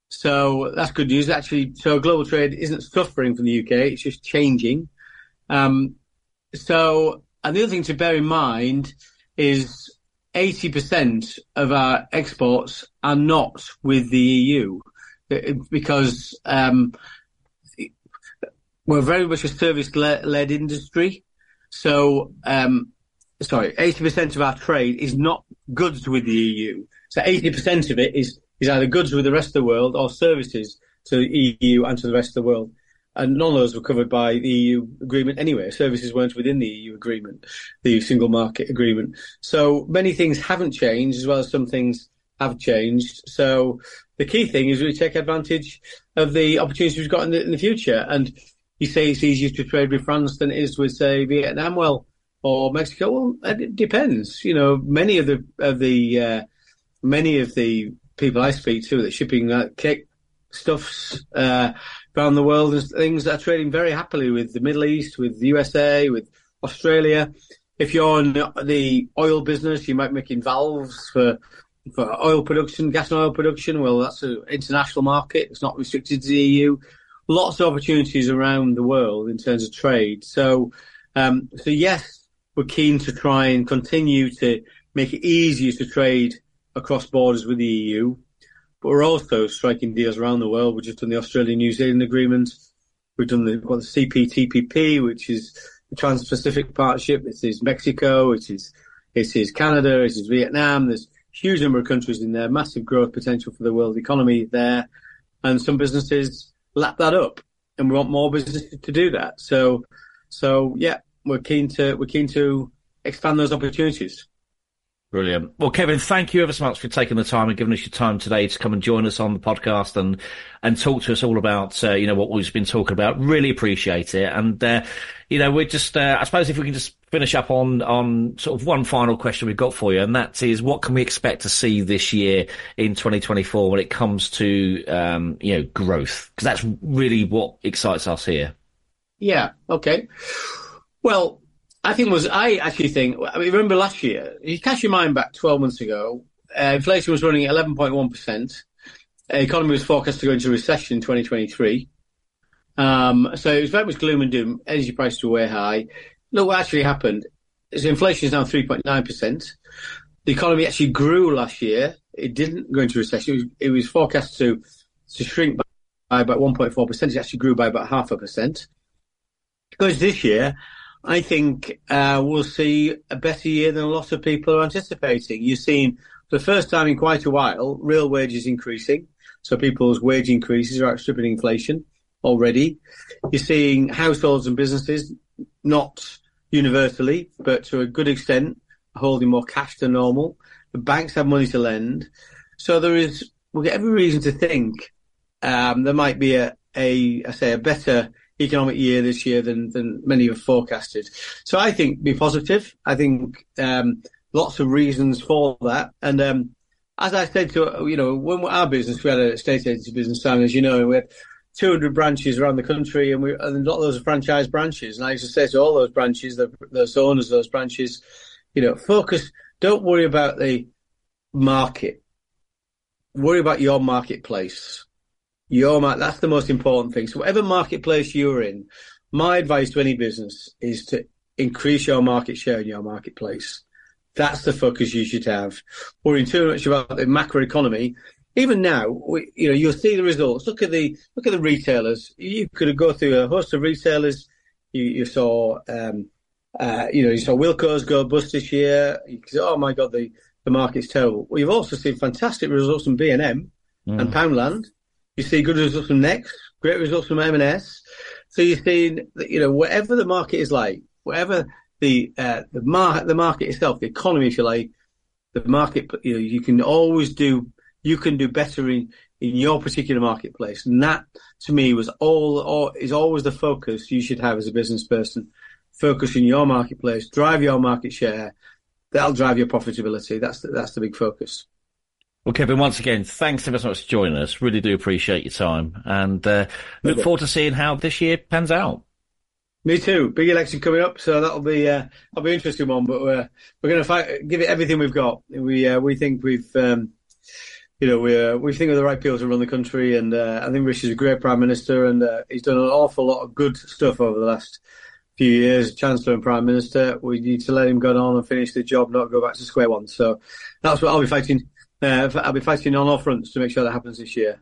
So that's good news. Actually, so global trade isn't suffering from the UK; it's just changing. Um, so, and the other thing to bear in mind is 80% of our exports are not with the EU because um, we're very much a service-led industry. So, um, sorry, 80% of our trade is not goods with the EU. So 80% of it is is either goods with the rest of the world or services to the EU and to the rest of the world. And none of those were covered by the EU agreement anyway. Services weren't within the EU agreement, the single market agreement. So many things haven't changed as well as some things have changed. So the key thing is we take advantage of the opportunities we've got in the, in the future. And you say it's easier to trade with France than it is with, say, Vietnam. Well, or Mexico. Well, it depends. You know, many of the of the uh, many of the people I speak to that shipping uh, cake stuffs uh, around the world and things that are trading very happily with the Middle East, with the USA, with Australia. If you're in the oil business, you might be making valves for for oil production, gas and oil production. Well, that's an international market. It's not restricted to the EU. Lots of opportunities around the world in terms of trade. So, um, so yes, we're keen to try and continue to make it easier to trade across borders with the EU, but we're also striking deals around the world. We've just done the Australia-New Zealand agreement. We've done the, well, the CPTPP, which is the Trans-Pacific Partnership. It is Mexico. It is it is Canada. It is Vietnam. There's a huge number of countries in there. Massive growth potential for the world economy there, and some businesses lap that up, and we want more businesses to do that. So, so yeah, we're keen to we're keen to expand those opportunities. Brilliant. Well, Kevin, thank you ever so much for taking the time and giving us your time today to come and join us on the podcast and and talk to us all about uh, you know what we've been talking about. Really appreciate it. And uh, you know, we're just uh, I suppose if we can just finish up on on sort of one final question we've got for you, and that is what can we expect to see this year in 2024 when it comes to um, you know growth? Because that's really what excites us here. Yeah. Okay. Well, I think was I actually think. I mean, remember last year? You cast your mind back twelve months ago. Uh, inflation was running at eleven point one percent. Economy was forecast to go into recession in 2023. Um, so it was very much gloom and doom. Energy prices were way high. Look what actually happened. Is inflation is now 3.9 percent. The economy actually grew last year. It didn't go into recession. It was, it was forecast to to shrink by, by about 1.4 percent. It actually grew by about half a percent. Because this year, I think uh, we'll see a better year than a lot of people are anticipating. You've seen, for the first time in quite a while, real wages increasing. So people's wage increases are outstripping inflation already. You're seeing households and businesses, not universally, but to a good extent, holding more cash than normal. The banks have money to lend. So there is, we get every reason to think um, there might be a, a, I say, a better economic year this year than, than many have forecasted. So I think be positive. I think um, lots of reasons for that. And um, as I said to you know, when our business, we had a state agency business, Simon, as you know, we had 200 branches around the country, and we and a lot of those are franchise branches. And I used to say to all those branches, the, those owners of those branches, you know, focus. Don't worry about the market. Worry about your marketplace your market, that's the most important thing. So whatever marketplace you're in, my advice to any business is to increase your market share in your marketplace. That's the focus you should have. Worrying too much about the macro economy. Even now, we, you know, you'll see the results. Look at the look at the retailers. You could go through a host of retailers. You, you saw, um, uh, you know, you saw Wilko's go bust this year. You say, oh my god, the the market's terrible. Well, you've also seen fantastic results from B and M mm. and Poundland. You see good results from Next, great results from M&S. So you're seeing that, you know, whatever the market is like, whatever the, uh, the market, the market itself, the economy, if you like, the market, you know, you can always do, you can do better in, in your particular marketplace. And that to me was all, all is always the focus you should have as a business person. Focus in your marketplace, drive your market share. That'll drive your profitability. That's the, that's the big focus. Well, Kevin, once again, thanks ever so much for joining us. Really do appreciate your time and uh, look Okay. forward to seeing how this year pans out. Me too. Big election coming up, so that'll be uh, that'll be an interesting one. But we're we're going to fight, give it everything we've got. We uh, we think we've um, you know we uh, we think we're the right people to run the country, and uh, I think Rishi's a great prime minister, and uh, he's done an awful lot of good stuff over the last few years, chancellor and prime minister. We need to let him go on and finish the job, not go back to square one. So that's what I'll be fighting. Uh, I'll be fighting on all fronts to make sure that happens this year.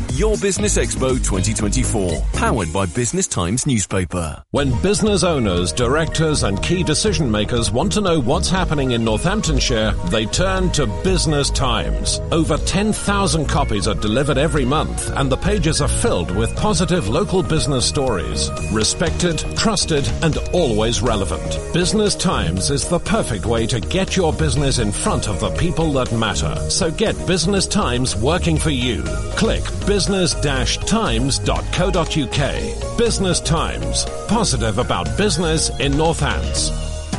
Your Business Expo 2024, powered by Business Times newspaper. When business owners, directors and key decision makers want to know what's happening in Northamptonshire, they turn to Business Times. Over 10,000 copies are delivered every month and the pages are filled with positive local business stories. Respected, trusted and always relevant. Business Times is the perfect way to get your business in front of the people that matter. So get Business Times working for you. Click business-times.co.uk. Business Times. Positive about business in Northants.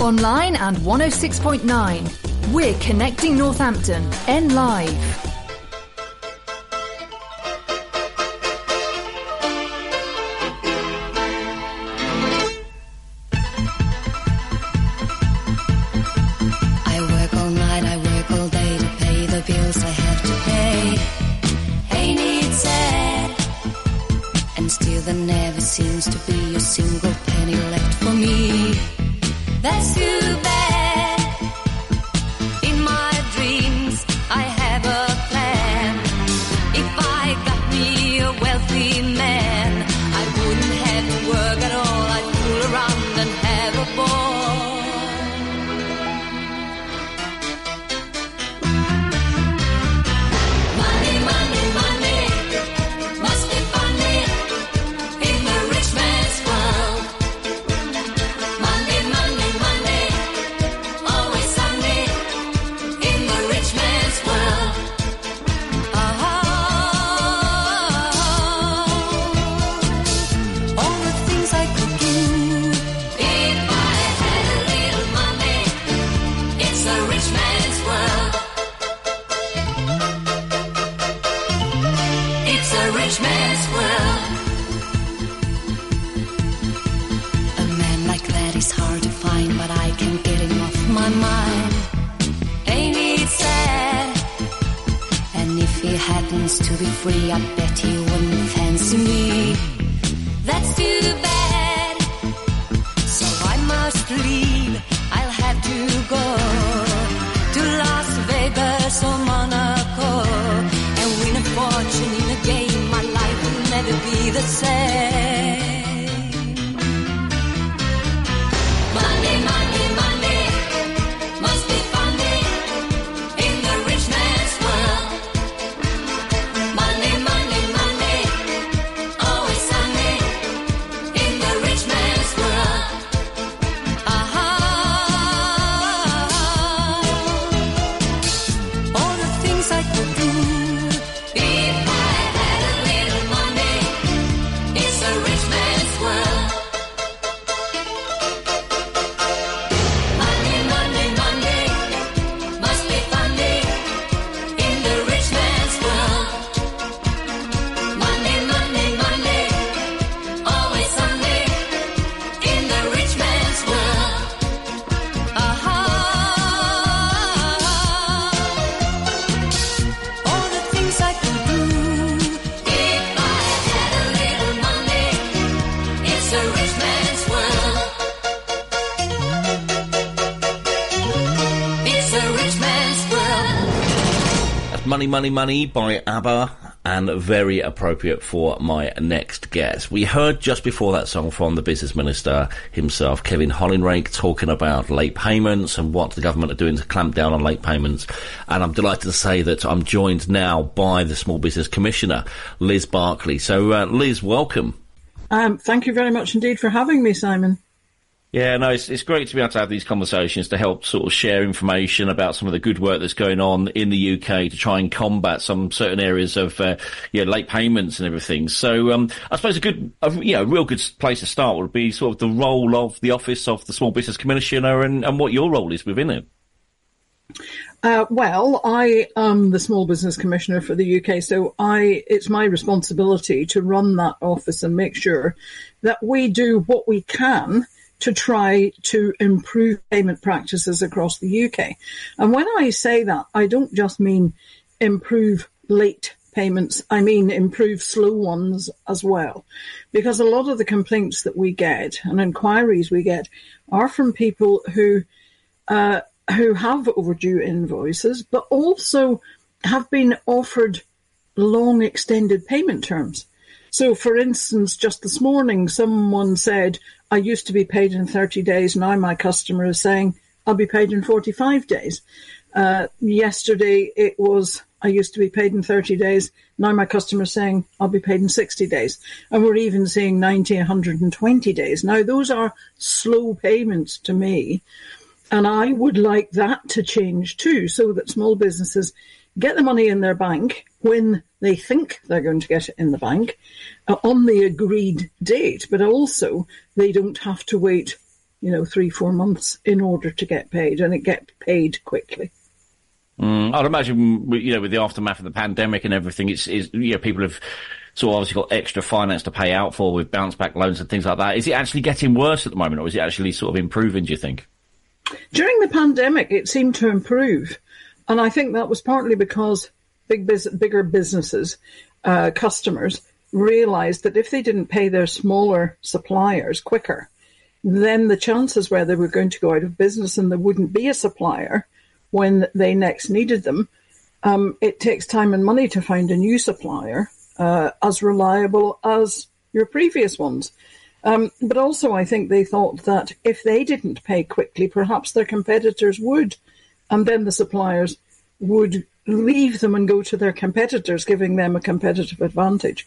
Online and 106.9. We're connecting Northampton. N Live. Money, Money, Money by ABBA and very appropriate for my next guest. We heard just before that song from the business minister himself, Kevin Hollinrake, talking about late payments and what the government are doing to clamp down on late payments. And I'm delighted to say that I'm joined now by the Small Business Commissioner, Liz Barclay. So, uh, Liz, welcome. Um, thank you very much indeed for having me, Simon. Yeah, no, it's, it's great to be able to have these conversations to help sort of share information about some of the good work that's going on in the UK to try and combat some certain areas of uh, yeah late payments and everything. So um, I suppose a good, a, you know, real good place to start would be sort of the role of the Office of the Small Business Commissioner and, and what your role is within it. Uh, well, I am the Small Business Commissioner for the UK, so I it's my responsibility to run that office and make sure that we do what we can to try to improve payment practices across the UK. And when I say that, I don't just mean improve late payments, I mean improve slow ones as well. Because a lot of the complaints that we get and inquiries we get are from people who uh, who have overdue invoices, but also have been offered long extended payment terms. So, for instance, just this morning, someone said, I used to be paid in 30 days. Now my customer is saying, I'll be paid in 45 days. Uh, yesterday it was, I used to be paid in 30 days. Now my customer is saying, I'll be paid in 60 days. And we're even seeing 90, 120 days. Now those are slow payments to me. And I would like that to change too, so that small businesses get the money in their bank when they think they're going to get it in the bank uh, on the agreed date, but also they don't have to wait, you know, three, four months in order to get paid and it get paid quickly. Mm, I'd imagine, you know, with the aftermath of the pandemic and everything, it's, it's you know, people have sort of obviously got extra finance to pay out for with bounce back loans and things like that. Is it actually getting worse at the moment or is it actually sort of improving, do you think? During the pandemic, it seemed to improve. And I think that was partly because big bus- bigger businesses, uh, customers, realized that if they didn't pay their smaller suppliers quicker, then the chances were they were going to go out of business and there wouldn't be a supplier when they next needed them. Um, it takes time and money to find a new supplier uh, as reliable as your previous ones. Um, but also, I think they thought that if they didn't pay quickly, perhaps their competitors would, and then the suppliers would leave them and go to their competitors, giving them a competitive advantage.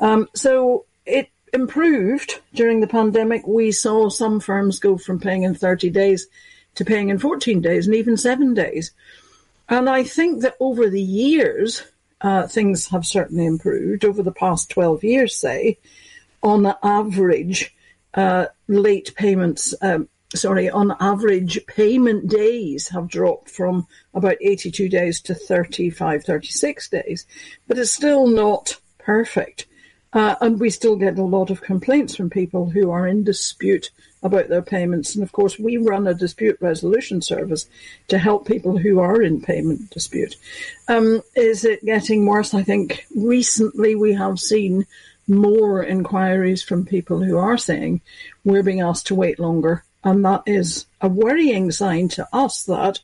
Um, so it improved during the pandemic. We saw some firms go from paying in 30 days to paying in 14 days and even seven days. And I think that over the years, uh, things have certainly improved. Over the past 12 years, say, on average, uh, late payments, um, sorry, on average, payment days have dropped from about 82 days to 35, 36 days, but it's still not perfect. Uh, and we still get a lot of complaints from people who are in dispute about their payments. And of course, we run a dispute resolution service to help people who are in payment dispute. Um, is it getting worse? I think recently we have seen more inquiries from people who are saying we're being asked to wait longer. And that is a worrying sign to us that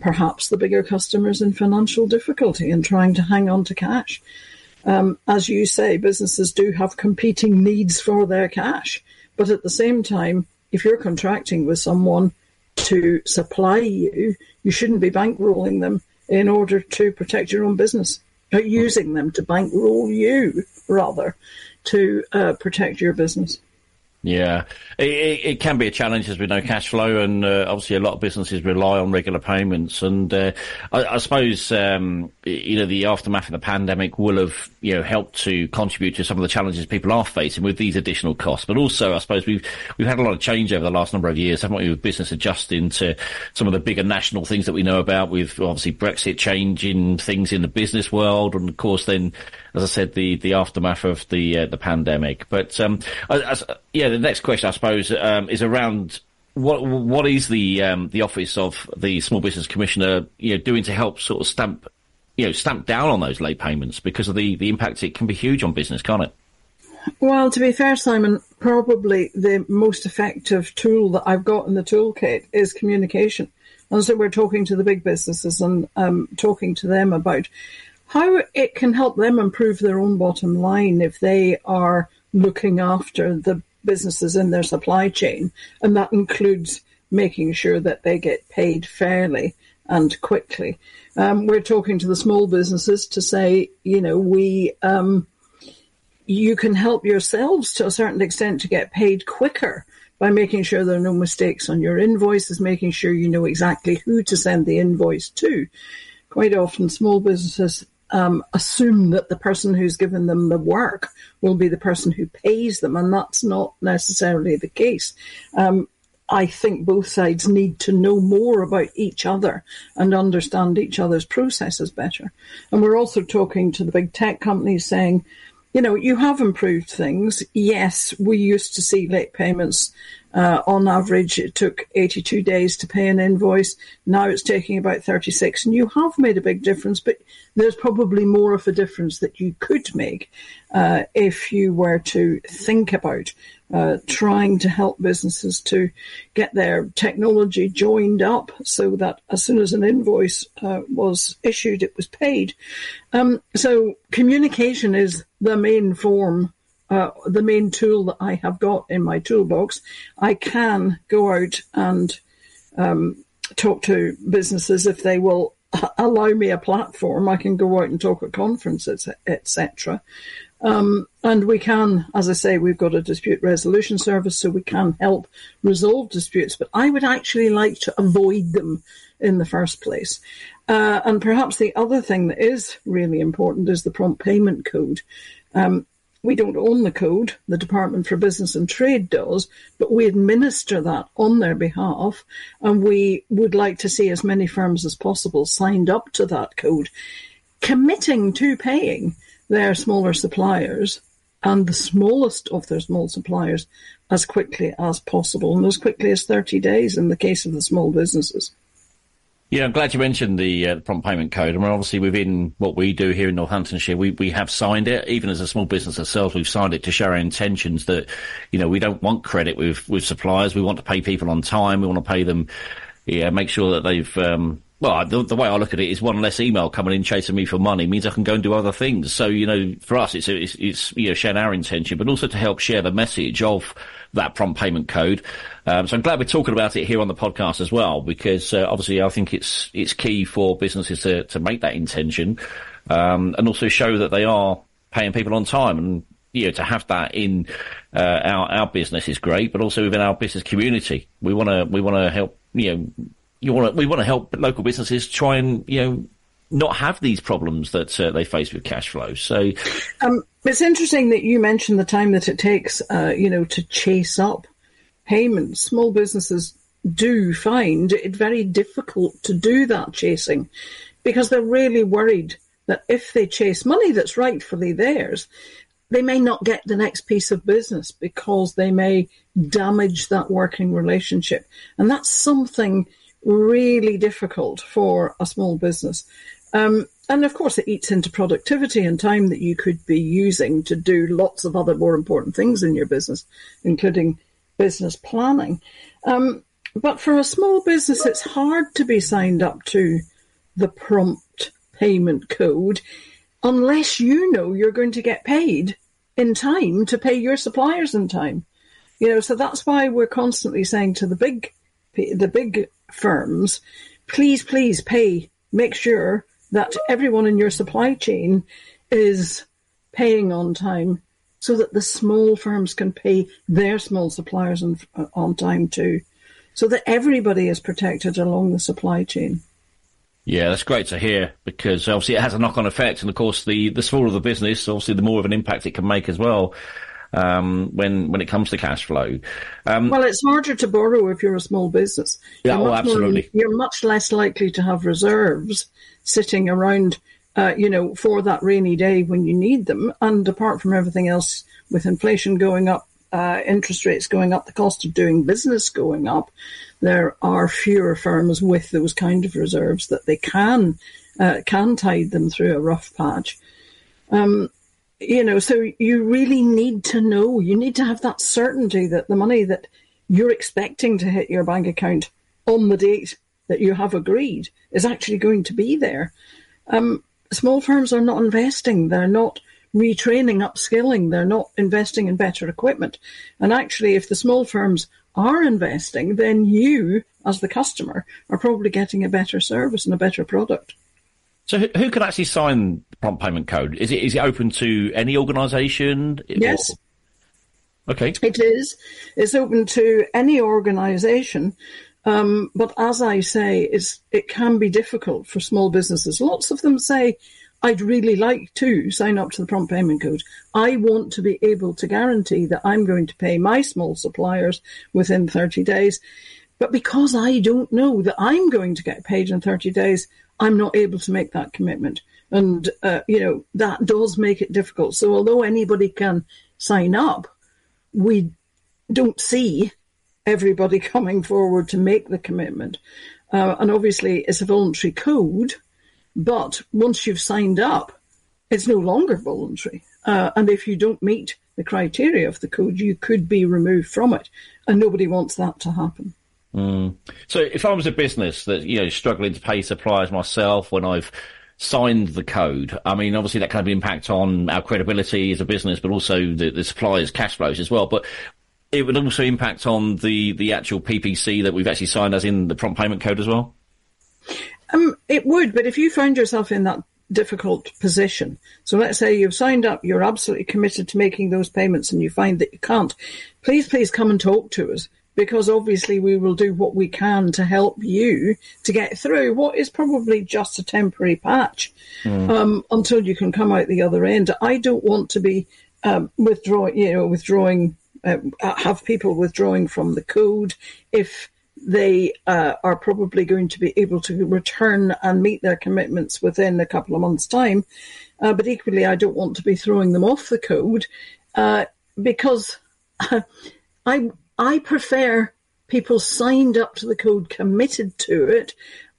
perhaps the bigger customers in financial difficulty and trying to hang on to cash. Um, as you say, businesses do have competing needs for their cash. But at the same time, if you're contracting with someone to supply you, you shouldn't be bankrolling them in order to protect your own business But using them to bankroll you rather to uh, protect your business. Yeah, it, it, can be a challenge as we know cash flow, and uh, obviously a lot of businesses rely on regular payments. And uh, I, I, suppose um, you know the aftermath of the pandemic will have you know helped to contribute to some of the challenges people are facing with these additional costs. But also, I suppose we've we've had a lot of change over the last number of years, haven't we? With business adjusting to some of the bigger national things that we know about, with obviously Brexit changing things in the business world, and of course then as I said, the, the aftermath of the uh, the pandemic. But um, as, yeah, the next question I suppose um, is around what what is the um, the office of the Small Business Commissioner you know doing to help sort of stamp you know stamp down on those late payments because of the the impact it can be huge on business, can't it? Well, to be fair, Simon, probably the most effective tool that I've got in the toolkit is communication And so we're talking to the big businesses and um, talking to them about how it can help them improve their own bottom line if they are looking after the businesses in their supply chain. And that includes making sure that they get paid fairly and quickly. Um, we're talking to the small businesses to say, you know, we, um, you can help yourselves to a certain extent to get paid quicker by making sure there are no mistakes on your invoices, making sure you know exactly who to send the invoice to. Quite often, small businesses um, assume that the person who's given them the work will be the person who pays them, and that's not necessarily the case. Um, I think both sides need to know more about each other and understand each other's processes better. And we're also talking to the big tech companies saying, you know, you have improved things. Yes, we used to see late payments. Uh, on average, it took 82 days to pay an invoice. Now it's taking about 36, and you have made a big difference, but there's probably more of a difference that you could make uh, if you were to think about uh, trying to help businesses to get their technology joined up so that as soon as an invoice uh, was issued, it was paid. Um, so communication is the main form. Uh, the main tool that I have got in my toolbox, I can go out and um, talk to businesses if they will allow me a platform. I can go out and talk at conferences, etc. Um, and we can, as I say, we've got a dispute resolution service, so we can help resolve disputes. But I would actually like to avoid them in the first place. Uh, and perhaps the other thing that is really important is the prompt payment code. Um, we don't own the code, the Department for Business and Trade does, but we administer that on their behalf, and we would like to see as many firms as possible signed up to that code, committing to paying their smaller suppliers and the smallest of their small suppliers as quickly as possible and as quickly as 30 days in the case of the small businesses. Yeah, I'm glad you mentioned the uh, prompt payment code. I mean, obviously within what we do here in Northamptonshire, we, we have signed it. Even as a small business ourselves, we've signed it to show our intentions that, you know, we don't want credit with, with suppliers. We want to pay people on time. We want to pay them, yeah, make sure that they've, um, well, the, the, way I look at it is one less email coming in chasing me for money means I can go and do other things. So, you know, for us, it's, it's, it's you know, sharing our intention, but also to help share the message of that prompt payment code. Um, so I'm glad we're talking about it here on the podcast as well, because uh, obviously I think it's, it's key for businesses to, to make that intention, um, and also show that they are paying people on time and, you know, to have that in, uh, our, our business is great, but also within our business community. We want to, we want to help, you know, you want to, we want to help local businesses try and you know not have these problems that uh, they face with cash flow. So um, it's interesting that you mentioned the time that it takes, uh, you know, to chase up payments. Small businesses do find it very difficult to do that chasing because they're really worried that if they chase money that's rightfully theirs, they may not get the next piece of business because they may damage that working relationship. And that's something really difficult for a small business. Um, and of course, it eats into productivity and time that you could be using to do lots of other more important things in your business, including business planning. Um, but for a small business, it's hard to be signed up to the prompt payment code unless you know you're going to get paid in time to pay your suppliers in time. You know, so that's why we're constantly saying to the big, the big firms, please, please pay, make sure that everyone in your supply chain is paying on time so that the small firms can pay their small suppliers on, on time too, so that everybody is protected along the supply chain. Yeah, that's great to hear because obviously it has a knock-on effect, and of course, the the smaller the business, obviously, the more of an impact it can make as well um, when when it comes to cash flow. Um, well, it's harder to borrow if you're a small business. Yeah, oh, absolutely. More, you're much less likely to have reserves sitting around, uh, you know, for that rainy day when you need them. And apart from everything else, with inflation going up, uh, interest rates going up, the cost of doing business going up, there are fewer firms with those kind of reserves that they can uh, can tide them through a rough patch. Um, you know, so you really need to know, you need to have that certainty that the money that you're expecting to hit your bank account on the date that you have agreed is actually going to be there. Um, small firms are not investing. They're not retraining, upskilling. They're not investing in better equipment. And actually, if the small firms are investing, then you, as the customer, are probably getting a better service and a better product. So who, can actually sign prompt payment code? Is it is it open to any organisation? Yes. Or- okay. It is. It's open to any organisation. Um, but as I say, it's, it can be difficult for small businesses. Lots of them say, I'd really like to sign up to the prompt payment code. I want to be able to guarantee that I'm going to pay my small suppliers within 30 days. But because I don't know that I'm going to get paid in 30 days, I'm not able to make that commitment. And, uh, you know, that does make it difficult. So although anybody can sign up, we don't see everybody coming forward to make the commitment. Uh, and obviously, it's a voluntary code, but once you've signed up, it's no longer voluntary. Uh, and if you don't meet the criteria of the code, you could be removed from it. And nobody wants that to happen. Mm. So if I was a business that, you know, struggling to pay suppliers myself when I've signed the code, I mean, obviously that can have impact on our credibility as a business, but also the, the suppliers' cash flows as well. But it would also impact on the, the actual PPC that we've actually signed as in the prompt payment code as well? Um, it would, but if you find yourself in that difficult position, so let's say you've signed up, you're absolutely committed to making those payments and you find that you can't, please, please come and talk to us because obviously we will do what we can to help you to get through what is probably just a temporary patch Mm. um, until you can come out the other end. I don't want to be um, withdrawing, you know, withdrawing, uh, have people withdrawing from the code if they uh, are probably going to be able to return and meet their commitments within a couple of months' time. Uh, but equally, I don't want to be throwing them off the code uh, because I I prefer people signed up to the code, committed to it,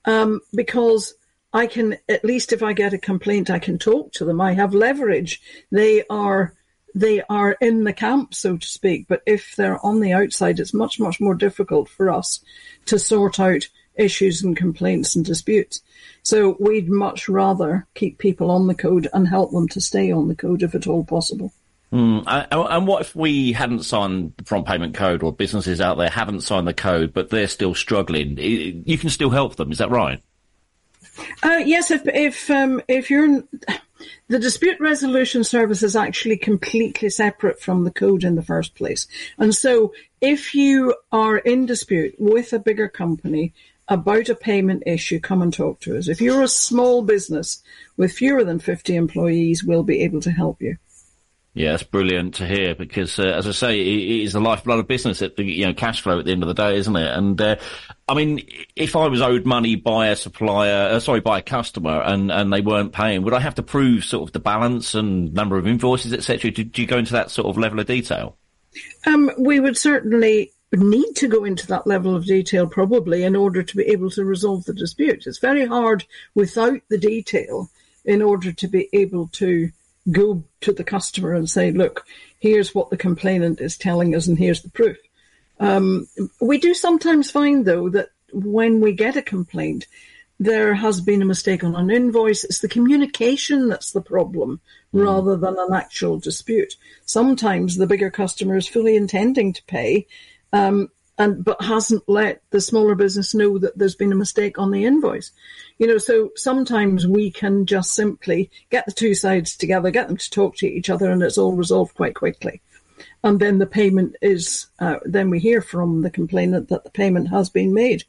um, because I can at least if I get a complaint, I can talk to them. I have leverage. They are they are in the camp, so to speak. But if they're on the outside, it's much much more difficult for us to sort out issues and complaints and disputes. So we'd much rather keep people on the code and help them to stay on the code if at all possible. Mm. And, what if we hadn't signed the prompt payment code or businesses out there haven't signed the code, but they're still struggling? You can still help them. Is that right? Uh, yes, if if um, if you're in, the dispute resolution service is actually completely separate from the code in the first place, and so if you are in dispute with a bigger company about a payment issue, come and talk to us. If you're a small business with fewer than fifty employees, we'll be able to help you. Yeah, that's brilliant to hear because, uh, as I say, it, it is the lifeblood of business. The you know cash flow at the end of the day, isn't it? And uh, I mean, if I was owed money by a supplier, uh, sorry, by a customer, and, and they weren't paying, would I have to prove sort of the balance and number of invoices, etc.? Do, do you go into that sort of level of detail? Um, we would certainly need to go into that level of detail probably in order to be able to resolve the dispute. It's very hard without the detail in order to be able to go to the customer and say, look, here's what the complainant is telling us and here's the proof. Um, we do sometimes find though that when we get a complaint, there has been a mistake on an invoice. It's the communication that's the problem rather than an actual dispute. Sometimes the bigger customer is fully intending to pay, um, and but hasn't let the smaller business know that there's been a mistake on the invoice. You know, so sometimes we can just simply get the two sides together, get them to talk to each other, and it's all resolved quite quickly. And then the payment is, uh, then we hear from the complainant that the payment has been made.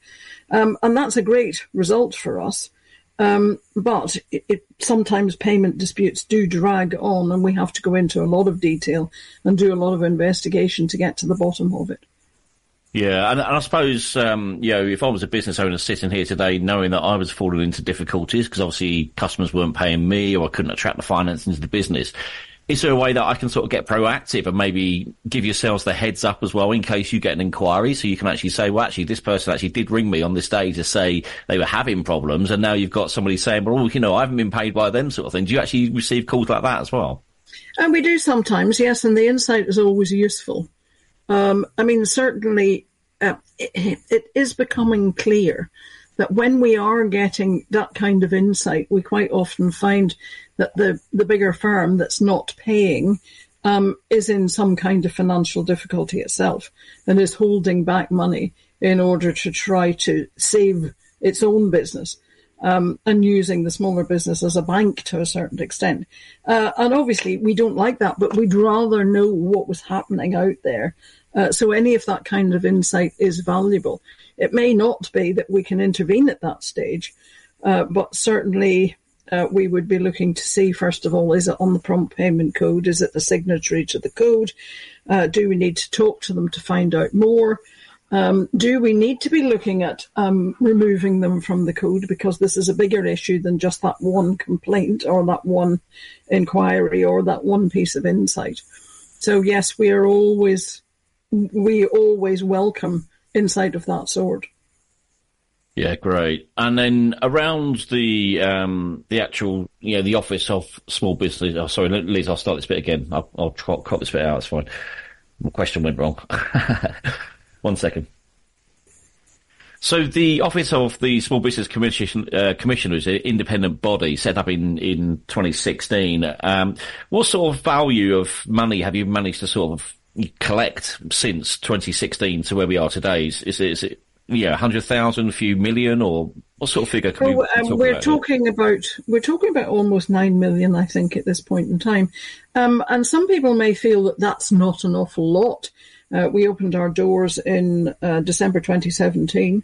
Um, and that's a great result for us. Um, but it, it, sometimes payment disputes do drag on, and we have to go into a lot of detail and do a lot of investigation to get to the bottom of it. Yeah, and, and I suppose um, you know if I was a business owner sitting here today, knowing that I was falling into difficulties because obviously customers weren't paying me or I couldn't attract the finance into the business. Is there a way that I can sort of get proactive and maybe give yourselves the heads up as well in case you get an inquiry so you can actually say, well, actually, this person actually did ring me on this day to say they were having problems and now you've got somebody saying, well, you know, I haven't been paid by them sort of thing. Do you actually receive calls like that as well? And we do sometimes, yes, and the insight is always useful. Um, I mean, certainly uh, it, it is becoming clear that when we are getting that kind of insight, we quite often find that the, the bigger firm that's not paying um, is in some kind of financial difficulty itself and is holding back money in order to try to save its own business. Um, and using the smaller business as a bank to a certain extent. Uh, and obviously, we don't like that, but we'd rather know what was happening out there. Uh, so any of that kind of insight is valuable. It may not be that we can intervene at that stage, uh, but certainly uh, we would be looking to see, first of all, is it on the prompt payment code? Is it the signatory to the code? Uh, do we need to talk to them to find out more? Um, do we need to be looking at um, removing them from the code because this is a bigger issue than just that one complaint or that one inquiry or that one piece of insight? So yes, we are always we always welcome insight of that sort. Yeah, great. And then around the um, the actual, you know, the office of small business. Oh, sorry, Liz, I'll start this bit again. I'll, I'll cut this bit out. It's fine. My question went wrong. One second. So the Office of the Small Business Commission, uh, Commissioner is an independent body set up in, in 2016. Um, what sort of value of money have you managed to sort of collect since 2016 to where we are today? Is, is it, is it yeah, 100,000, a few million, or what sort of figure can well, we um, talk we're about? talking about we're talking about almost nine million, I think, at this point in time. Um, and some people may feel that that's not an awful lot. Uh, we opened our doors in uh, December 2017,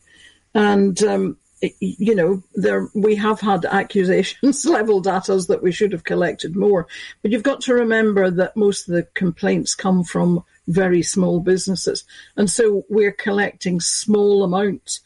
and um, it- you know there we have had accusations leveled at us that we should have collected more. But you've got to remember that most of the complaints come from very small businesses, and so we're collecting small amounts.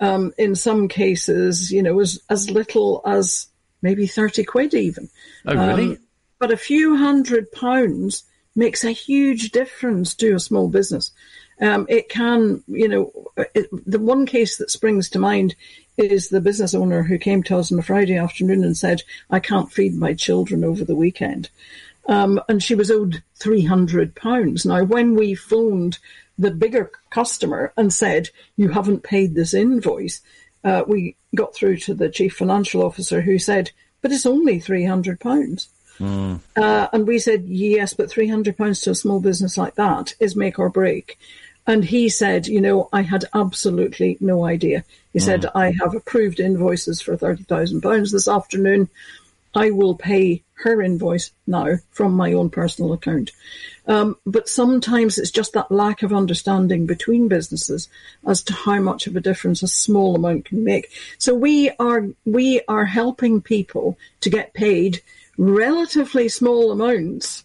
Um, in some cases, you know, as as little as maybe thirty quid, even. Oh, really? Um, but a few hundred pounds makes a huge difference to a small business. Um, it can, you know, it, the one case that springs to mind is the business owner who came to us on a Friday afternoon and said, I can't feed my children over the weekend. Um, and she was owed £300. Now, when we phoned the bigger customer and said, you haven't paid this invoice, uh, we got through to the chief financial officer who said, but it's only £300. Uh, and we said, yes, but £300 to a small business like that is make or break. And he said, you know, I had absolutely no idea. He said, I have approved invoices for £30,000 this afternoon. I will pay her invoice now from my own personal account. Um, but sometimes it's just that lack of understanding between businesses as to how much of a difference a small amount can make. So we are we are helping people to get paid relatively small amounts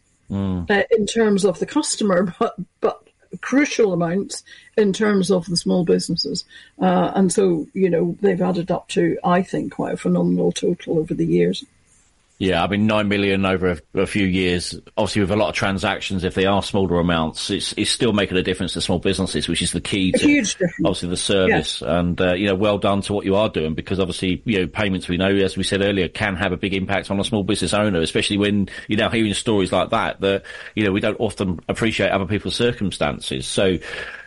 uh, in terms of the customer, but but crucial amounts in terms of the small businesses. Uh, and so you know they've added up to I think quite a phenomenal total over the years. Yeah, I mean, nine million over a, a few years. Obviously, with a lot of transactions, if they are smaller amounts, it's it's still making a difference to small businesses, which is the key to huge difference. obviously the service. And uh, you know, well done to what you are doing because obviously, you know, payments we know, as we said earlier, can have a big impact on a small business owner, especially when you're now hearing stories like that. That you know, we don't often appreciate other people's circumstances. So,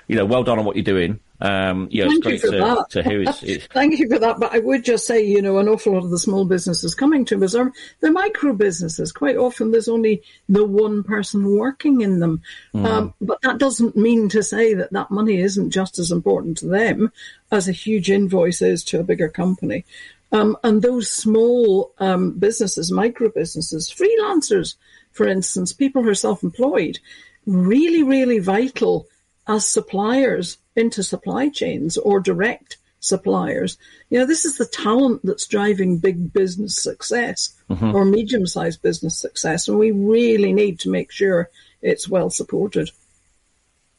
you know, well done on what you're doing. Um, yeah, Thank it's you great for to, that. to hear. It's, it's, Thank you for that. But I would just say, you know, an awful lot of the small businesses coming to us are the micro businesses. Quite often there's only the one person working in them. Um, but that doesn't mean to say that that money isn't just as important to them as a huge invoice is to a bigger company. Um, and those small um, businesses, micro businesses, freelancers, for instance, people who are self-employed, really, really vital as suppliers into supply chains or direct suppliers. You know, this is the talent that's driving big business success mm-hmm. or medium sized business success. And we really need to make sure it's well supported.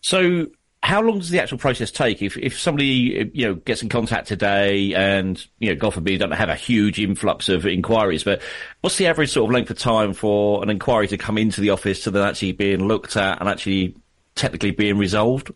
So, how long does the actual process take? If if somebody you know gets in contact today, and you know, God forbid, don't have a huge influx of inquiries, but what's the average sort of length of time for an inquiry to come into the office to then actually being looked at and actually technically being resolved?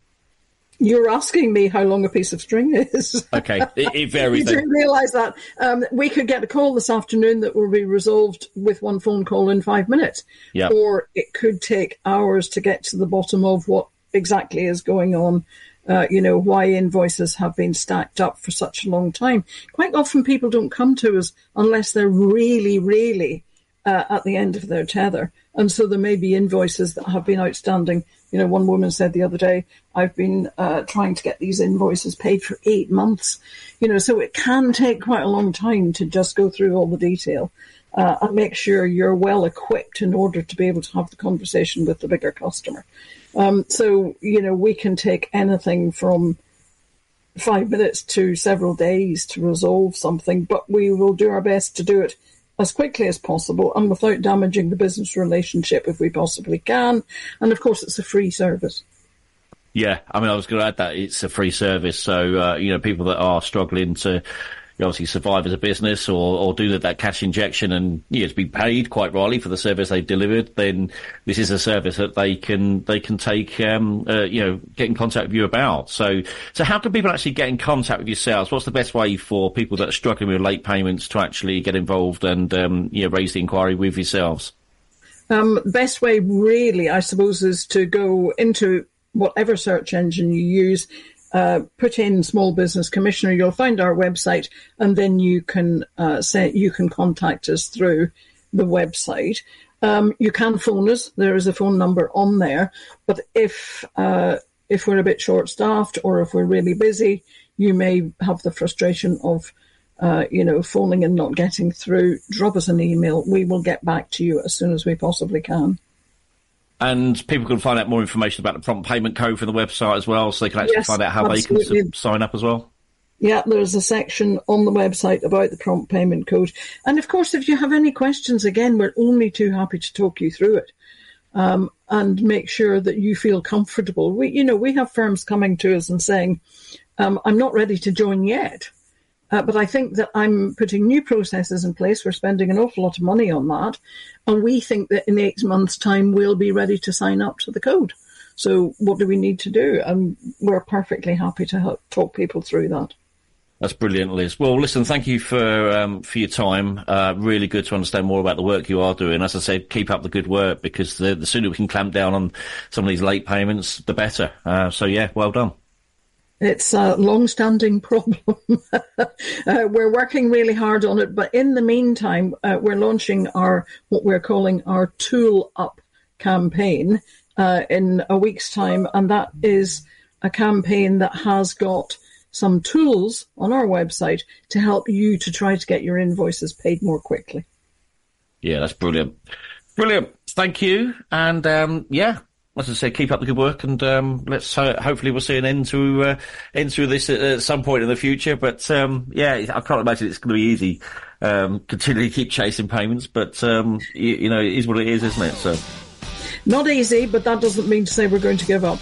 You're asking me how long a piece of string is. Okay, it, it varies. you didn't realise that. Um, we could get a call this afternoon that will be resolved with one phone call in five minutes. Yeah. Or it could take hours to get to the bottom of what exactly is going on. uh, you know, why invoices have been stacked up for such a long time. Quite often people don't come to us unless they're really, really uh, at the end of their tether. And so there may be invoices that have been outstanding. You know, one woman said the other day, I've been uh, trying to get these invoices paid for eight months. You know, so it can take quite a long time to just go through all the detail. Uh, and make sure you're well equipped in order to be able to have the conversation with the bigger customer. Um, so, you know, we can take anything from five minutes to several days to resolve something, but we will do our best to do it as quickly as possible and without damaging the business relationship if we possibly can. And of course, it's a free service. Yeah, I mean, I was going to add that it's a free service, so uh, you know, people that are struggling to you obviously survive as a business or, or do that, that cash injection and you know, to be paid quite rightly for the service they've delivered, then this is a service that they can they can take um, uh, you know get in contact with you about. So so how can people actually get in contact with yourselves? What's the best way for people that are struggling with late payments to actually get involved and um, you know raise the inquiry with yourselves? Um, best way, really, I suppose, is to go into whatever search engine you use uh, put in Small Business Commissioner, you'll find our website, and then you can uh, say you can contact us through the website. Um, you can phone us. There is a phone number on there. But if uh, if we're a bit short staffed or if we're really busy, you may have the frustration of uh, you know phoning and not getting through. Drop us an email. We will get back to you as soon as we possibly can. And people can find out more information about the prompt payment code from the website as well, so they can actually Yes, find out how they can sign up as well. Yeah, there's a section on the website about the prompt payment code. And of course, if you have any questions, again, we're only too happy to talk you through it. Um, and make sure that you feel comfortable. We, you know, we have firms coming to us and saying, um, I'm not ready to join yet. Uh, but I think that I'm putting new processes in place. We're spending an awful lot of money on that. And we think that in eight months' time, we'll be ready to sign up to the code. So what do we need to do? And we're perfectly happy to help talk people through that. That's brilliant, Liz. Well, listen, thank you for um, for your time. Uh, really good to understand more about the work you are doing. As I said, keep up the good work because the, the sooner we can clamp down on some of these late payments, the better. Uh, so yeah, well done. It's a long-standing problem. uh, we're working really hard on it, but in the meantime, uh, we're launching our what we're calling our Tool Up campaign uh, in a week's time, and that is a campaign that has got some tools on our website to help you to try to get your invoices paid more quickly. Yeah, that's brilliant. Brilliant. Thank you. And um, yeah, as I said, keep up the good work, and um, let's uh, hopefully we'll see an end to uh, end to this at, at some point in the future. But um, yeah, I can't imagine it's going to be easy. Um, continually keep chasing payments, but um, you, you know, it is what it is, isn't it? So. Not easy, but that doesn't mean to say we're going to give up.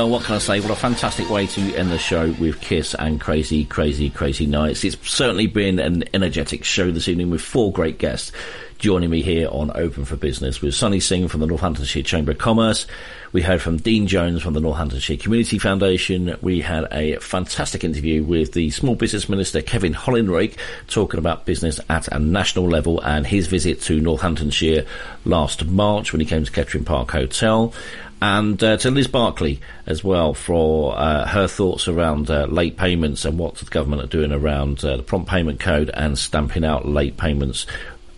Well, what can I say? What a fantastic way to end the show with Kiss and Crazy, Crazy, Crazy Nights. It's certainly been an energetic show this evening with four great guests joining me here on Open for Business with Sunny Singh from the Northamptonshire Chamber of Commerce. We heard from Dean Jones from the Northamptonshire Community Foundation. We had a fantastic interview with the Small Business Minister Kevin Hollinrake talking about business at a national level and his visit to Northamptonshire last March when he came to Kettering Park Hotel and uh, to Liz Barclay as well for uh, her thoughts around uh, late payments and what the government are doing around uh, the prompt payment code and stamping out late payments.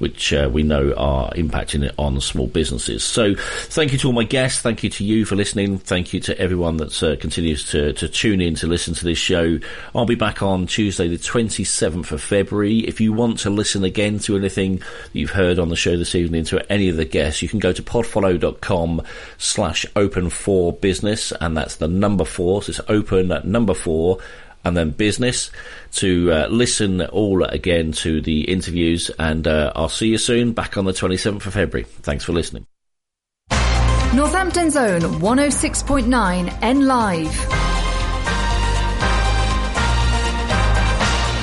Which uh, we know are impacting it on small businesses. So, thank you to all my guests. Thank you to you for listening. Thank you to everyone that uh, continues to, to tune in to listen to this show. I'll be back on Tuesday, the 27th of February. If you want to listen again to anything you've heard on the show this evening, to any of the guests, you can go to podfollow.com slash open for business, and that's the number four. So it's open at number four and then business to uh, listen all again to the interviews. And uh, I'll see you soon back on the 27th of February. Thanks for listening. Northampton's own 106.9 N Live.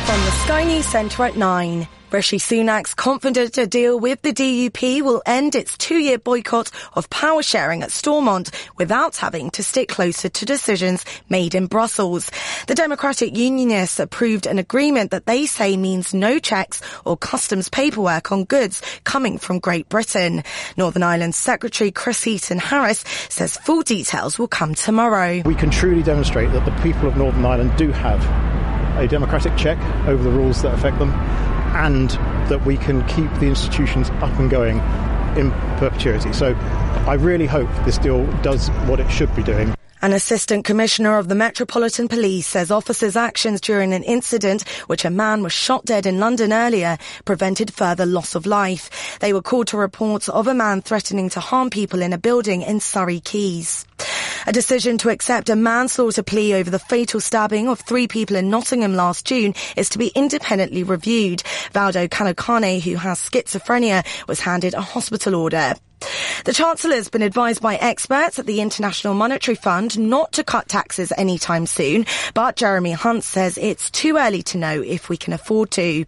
From the Sky News Centre at 9. Rishi Sunak's confident a deal with the DUP will end its two-year boycott of power sharing at Stormont without having to stick closer to decisions made in Brussels. The Democratic Unionists approved an agreement that they say means no checks or customs paperwork on goods coming from Great Britain. Northern Ireland Secretary Chris Heaton Harris says full details will come tomorrow. We can truly demonstrate that the people of Northern Ireland do have a democratic check over the rules that affect them and that we can keep the institutions up and going in perpetuity. So I really hope this deal does what it should be doing. An assistant commissioner of the Metropolitan Police says officers' actions during an incident which a man was shot dead in London earlier prevented further loss of life. They were called to reports of a man threatening to harm people in a building in Surrey Quays. A decision to accept a manslaughter plea over the fatal stabbing of three people in Nottingham last June is to be independently reviewed. Valdo Calocane, who has schizophrenia, was handed a hospital order. The Chancellor has been advised by experts at the International Monetary Fund not to cut taxes anytime soon, but Jeremy Hunt says it's too early to know if we can afford to.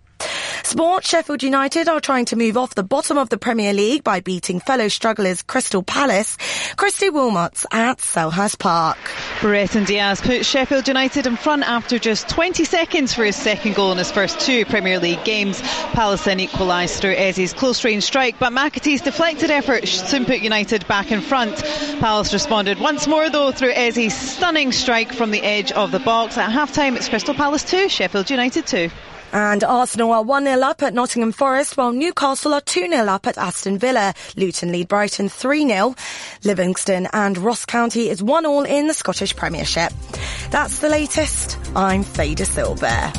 Sport, Sheffield United are trying to move off the bottom of the Premier League by beating fellow strugglers Crystal Palace. Christy Wilmots at Selhurst Park. Brereton Diaz put Sheffield United in front after just 20 seconds for his second goal in his first two Premier League games. Palace then equalised through Eze's close range strike, but McAtee's deflected effort soon put United back in front. Palace responded once more though through Eze's stunning strike from the edge of the box. At half time it's Crystal Palace 2, Sheffield United 2. And Arsenal are 1-0 up at Nottingham Forest, while Newcastle are 2-0 up at Aston Villa. Luton lead Brighton 3-0. Livingston and Ross County is 1-all in the Scottish Premiership. That's the latest. I'm Fader Silver.